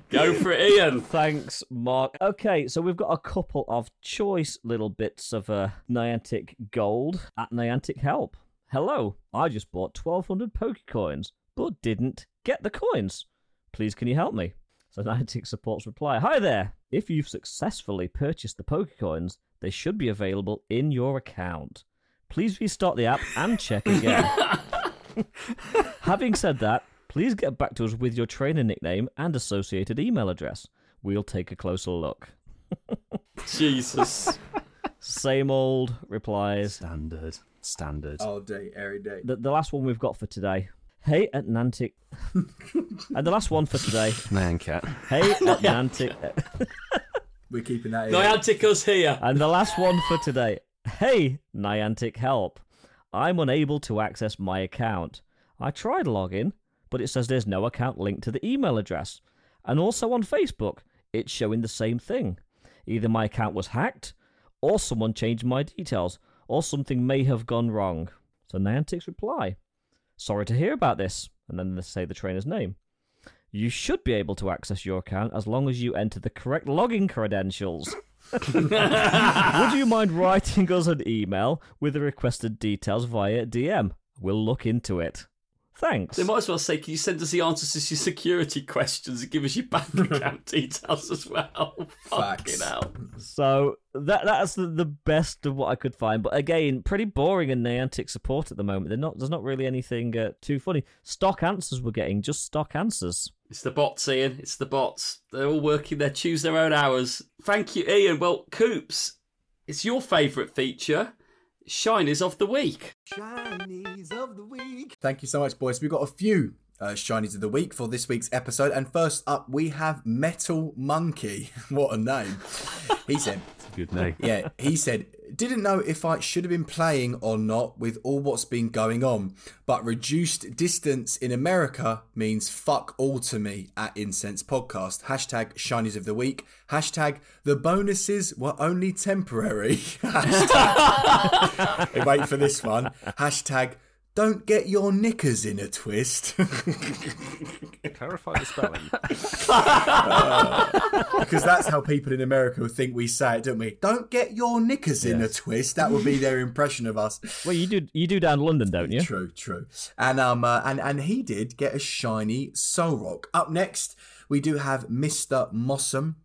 S1: Go for it, Ian.
S4: Thanks, Mark. Okay, so we've got a couple of choice little bits of uh, Niantic gold at Niantic Help. Hello, I just bought 1200 Pokecoins, but didn't get the coins. Please, can you help me? So Niantic supports reply Hi there! If you've successfully purchased the Pokecoins, they should be available in your account. Please restart the app and check again. Having said that, please get back to us with your trainer nickname and associated email address. We'll take a closer look.
S1: Jesus.
S4: Same old replies.
S2: Standard. Standard.
S3: All day, every day.
S4: The, the last one we've got for today. Hey at Nantic. and the last one for today.
S2: Man cat.
S4: Hey at Nantic.
S3: We're keeping that in.
S1: Niantic us here.
S4: And the last one for today. Hey, Niantic help. I'm unable to access my account. I tried login, but it says there's no account linked to the email address. And also on Facebook, it's showing the same thing. Either my account was hacked, or someone changed my details, or something may have gone wrong. So Niantic's reply Sorry to hear about this. And then they say the trainer's name. You should be able to access your account as long as you enter the correct login credentials. Would you mind writing us an email with the requested details via DM? We'll look into it. Thanks.
S1: They might as well say, can you send us the answers to your security questions and give us your bank account details as well? Fucking
S3: Facts.
S1: hell.
S4: So that that's the, the best of what I could find. But again, pretty boring and Niantic support at the moment. They're not. There's not really anything uh, too funny. Stock answers we're getting, just stock answers.
S1: It's the bots, Ian. It's the bots. They're all working. They choose their own hours. Thank you, Ian. Well, Coops, it's your favourite feature. Shinies of the week.
S3: Shinies of the week. Thank you so much, boys. We've got a few uh, shinies of the week for this week's episode. And first up, we have Metal Monkey. what a name. He said,
S2: Good name.
S3: yeah, he said, didn't know if I should have been playing or not with all what's been going on, but reduced distance in America means fuck all to me at Incensed Podcast. Hashtag shinies of the week. Hashtag the bonuses were only temporary. Hashtag, wait for this one. Hashtag don't get your knickers in a twist.
S2: Clarify the spelling.
S3: because that's how people in America think we say it, don't we? Don't get your knickers in a twist. That would be their impression of us.
S4: Well, you do you do down London, don't you?
S3: True, true. And um, uh, and and he did get a shiny Solrock. Up next, we do have Mister Mossum.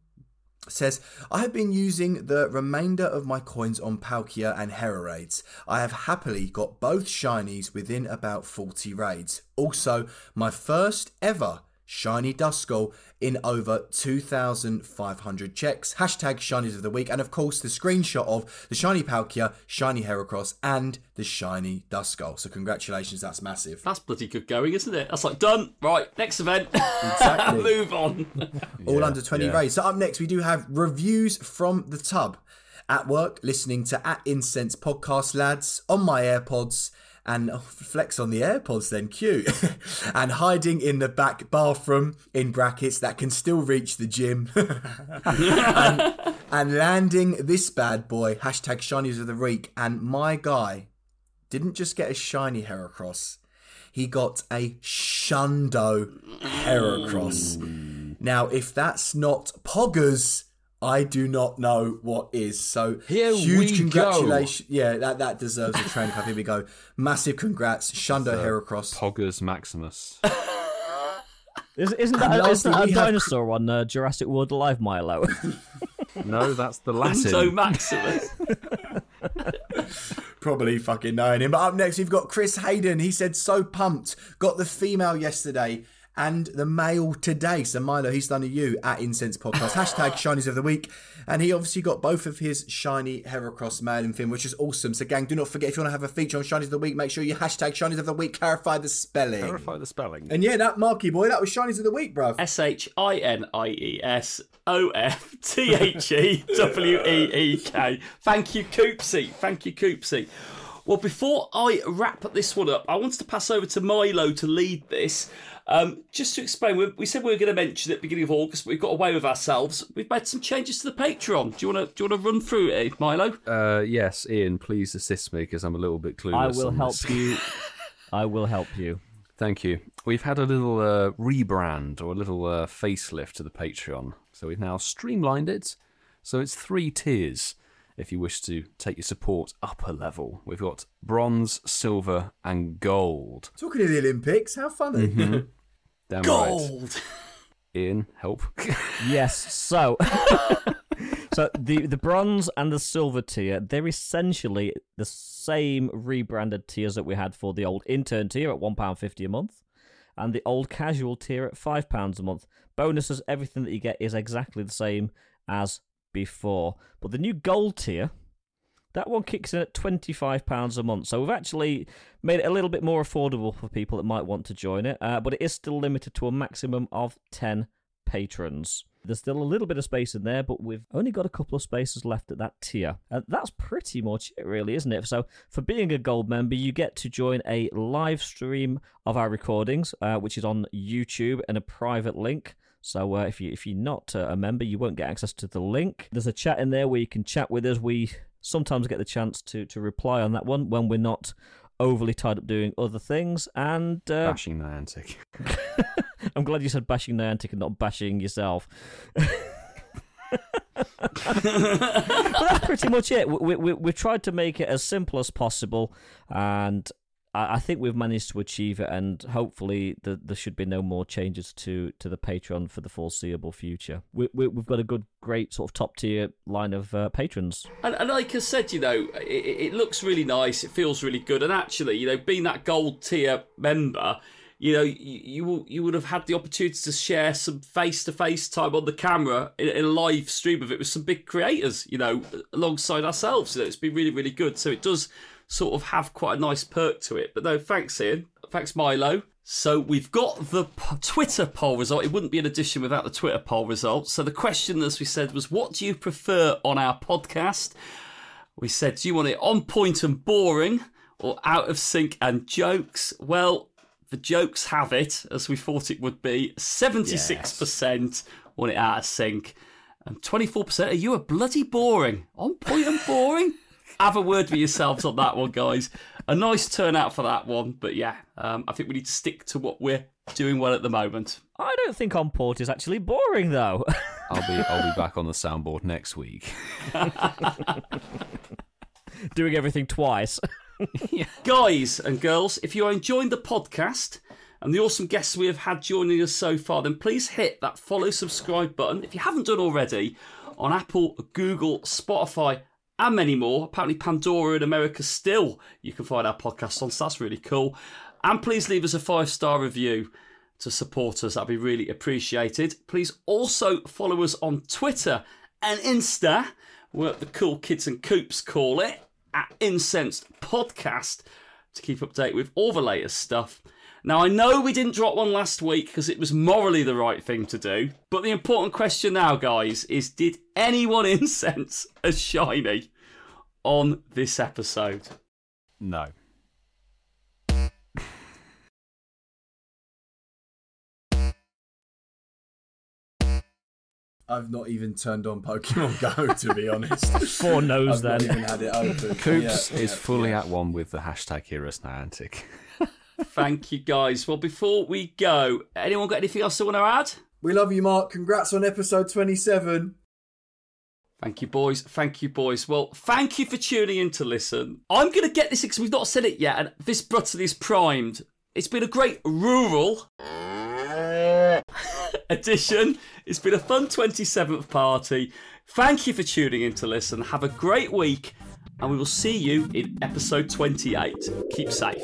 S3: Says, I have been using the remainder of my coins on Palkia and Hera raids. I have happily got both shinies within about 40 raids. Also, my first ever shiny Duskull in over 2,500 checks. Hashtag shinies of the week. And of course, the screenshot of the shiny Palkia, shiny Heracross, and the shiny Duskull. So, congratulations, that's massive.
S1: That's bloody good going, isn't it? That's like done. Right, next event.
S3: Exactly.
S1: Move on.
S3: all under 20
S2: yeah.
S3: raids. So up next, we do have reviews from the tub. At work, listening to At Incensed podcast, lads, on my AirPods, and oh, flex on the AirPods then, cute. and hiding in the back bathroom, in brackets, that can still reach the gym. and, and landing this bad boy, hashtag shinies of the week. And my guy didn't just get a shiny Heracross, he got a Shundo Heracross. Now, if that's not Poggers, I do not know what is. So
S2: Here
S3: huge
S2: we
S3: congratulations. Yeah, that, that deserves a train clap. Here we go. Massive congrats, Shundo Heracross.
S2: Poggers Maximus.
S4: Is, isn't
S3: And
S4: that,
S3: lastly,
S4: isn't that a
S3: we have-
S4: dinosaur on uh, Jurassic World Alive, Milo?
S2: no, that's the
S1: So
S2: Latin.
S1: Maximus.
S3: Probably fucking knowing him. But up next, we've got Chris Hayden. He said, so pumped. Got the female yesterday and the male today. So, Milo, he's done a you at Incensed Podcast. Hashtag Shinies of the Week. And he obviously got both of his shiny Heracross male and fin, which is awesome. So, gang, do not forget if you want to have a feature on Shinies of the Week, make sure you hashtag Shinies of the Week, clarify the spelling.
S2: Clarify the spelling.
S3: And yeah, that Marky boy, that was Shinies of the Week, bruv.
S1: S H I N I E S O F T H E W E E K. Thank you, Coopsy. Thank you, Coopsy. Well, before I wrap this one up, I wanted to pass over to Milo to lead this. Um, just to explain, we, we said we were going to mention it at the beginning of August, but we've got away with ourselves. We've made some changes to the Patreon. Do you want to do you want to run through it, Milo?
S2: Uh, yes, Ian, please assist me because I'm a little bit clueless.
S4: I will help
S2: this.
S4: you. I will help you.
S2: Thank you. We've had a little uh, rebrand or a little uh, facelift to the Patreon. So we've now streamlined it. So it's three tiers if you wish to take your support up a level. We've got bronze, silver, and gold.
S3: Talking of the Olympics, how funny.
S2: Damn right.
S1: Gold.
S2: Ian, help.
S4: Yes. So, so the the bronze and the silver tier, they're essentially the same rebranded tiers that we had for the old intern tier at one pound fifty a month, and the old casual tier at five pounds a month. Bonuses, everything that you get is exactly the same as before. But the new gold tier, that one kicks in at £25 a month. So we've actually made it a little bit more affordable for people that might want to join it, uh, but it is still limited to a maximum of 10 patrons. There's still a little bit of space in there, but we've only got a couple of spaces left at that tier. And that's pretty much it, really, isn't it? So, for being a gold member, you get to join a live stream of our recordings, uh, which is on YouTube and a private link. So uh, if you if you're not uh, a member, you won't get access to the link. There's a chat in there where you can chat with us. We sometimes get the chance to to reply on that one when we're not overly tied up doing other things. And uh,
S2: Bashing Niantic.
S4: I'm glad you said bashing Niantic and not bashing yourself. that's pretty much it. We, we, we've tried to make it as simple as possible, and I, think we've managed to achieve it. And hopefully, the, there should be no more changes to, to the Patreon for the foreseeable future. We, we, we've got a good, great sort of top tier line of uh, patrons.
S1: And, and like I said, you know, it, it looks really nice. It feels really good. And actually, you know, being that gold tier member, you know, you you, you would have had the opportunity to share some face to face time on the camera in, in a live stream of it with some big creators, you know, alongside ourselves. You know, it's been really, really good. So it does sort of have quite a nice perk to it. But no, thanks, Ian. Thanks, Milo. So we've got the p- Twitter poll result. It wouldn't be an edition without the Twitter poll result. So the question, as we said, was what do you prefer on our podcast? We said, do you want it on point and boring or out of sync and jokes? Well, the jokes have it, as we thought it would be. 76% want it out of sync. And 24% are you a bloody boring. On point and boring? Have a word for yourselves on that one, guys. A nice turnout for that one. But yeah, um, I think we need to stick to what we're doing well at the moment.
S4: I don't think on port is actually boring though.
S2: I'll be I'll be back on the soundboard next week.
S4: Doing everything twice.
S1: Guys and girls, if you are enjoying the podcast and the awesome guests we have had joining us so far, then please hit that follow subscribe button if you haven't done already on Apple, Google, Spotify, and many more. Apparently, Pandora in America still you can find our podcast on, so that's really cool. And please leave us a five star review to support us, that'd be really appreciated. Please also follow us on Twitter and Insta, what the cool kids and coops call it, at Incensed Podcast to keep update with all the latest stuff. Now, I know we didn't drop one last week because it was morally the right thing to do, but the important question now, guys, is did anyone incense a shiny on this episode?
S2: No.
S3: I've not even turned on Pokemon Go to be honest.
S4: Four no's then.
S3: Even had it open.
S2: Coops
S3: yeah,
S2: is
S3: yeah,
S2: fully
S3: yeah.
S2: at one with the hashtag Hear Us Niantic.
S1: Thank you, guys. Well, before we go, anyone got anything else they want to add?
S3: We love you, Mark. Congrats on episode twenty-seven.
S1: Thank you, boys. Thank you, boys. Well, thank you for tuning in to listen. I'm going to get this because we've not said it yet, and this button is primed. It's been a great rural edition. It's been a fun 27th party. Thank you for tuning in to listen. Have a great week, and we will see you in episode 28. Keep safe.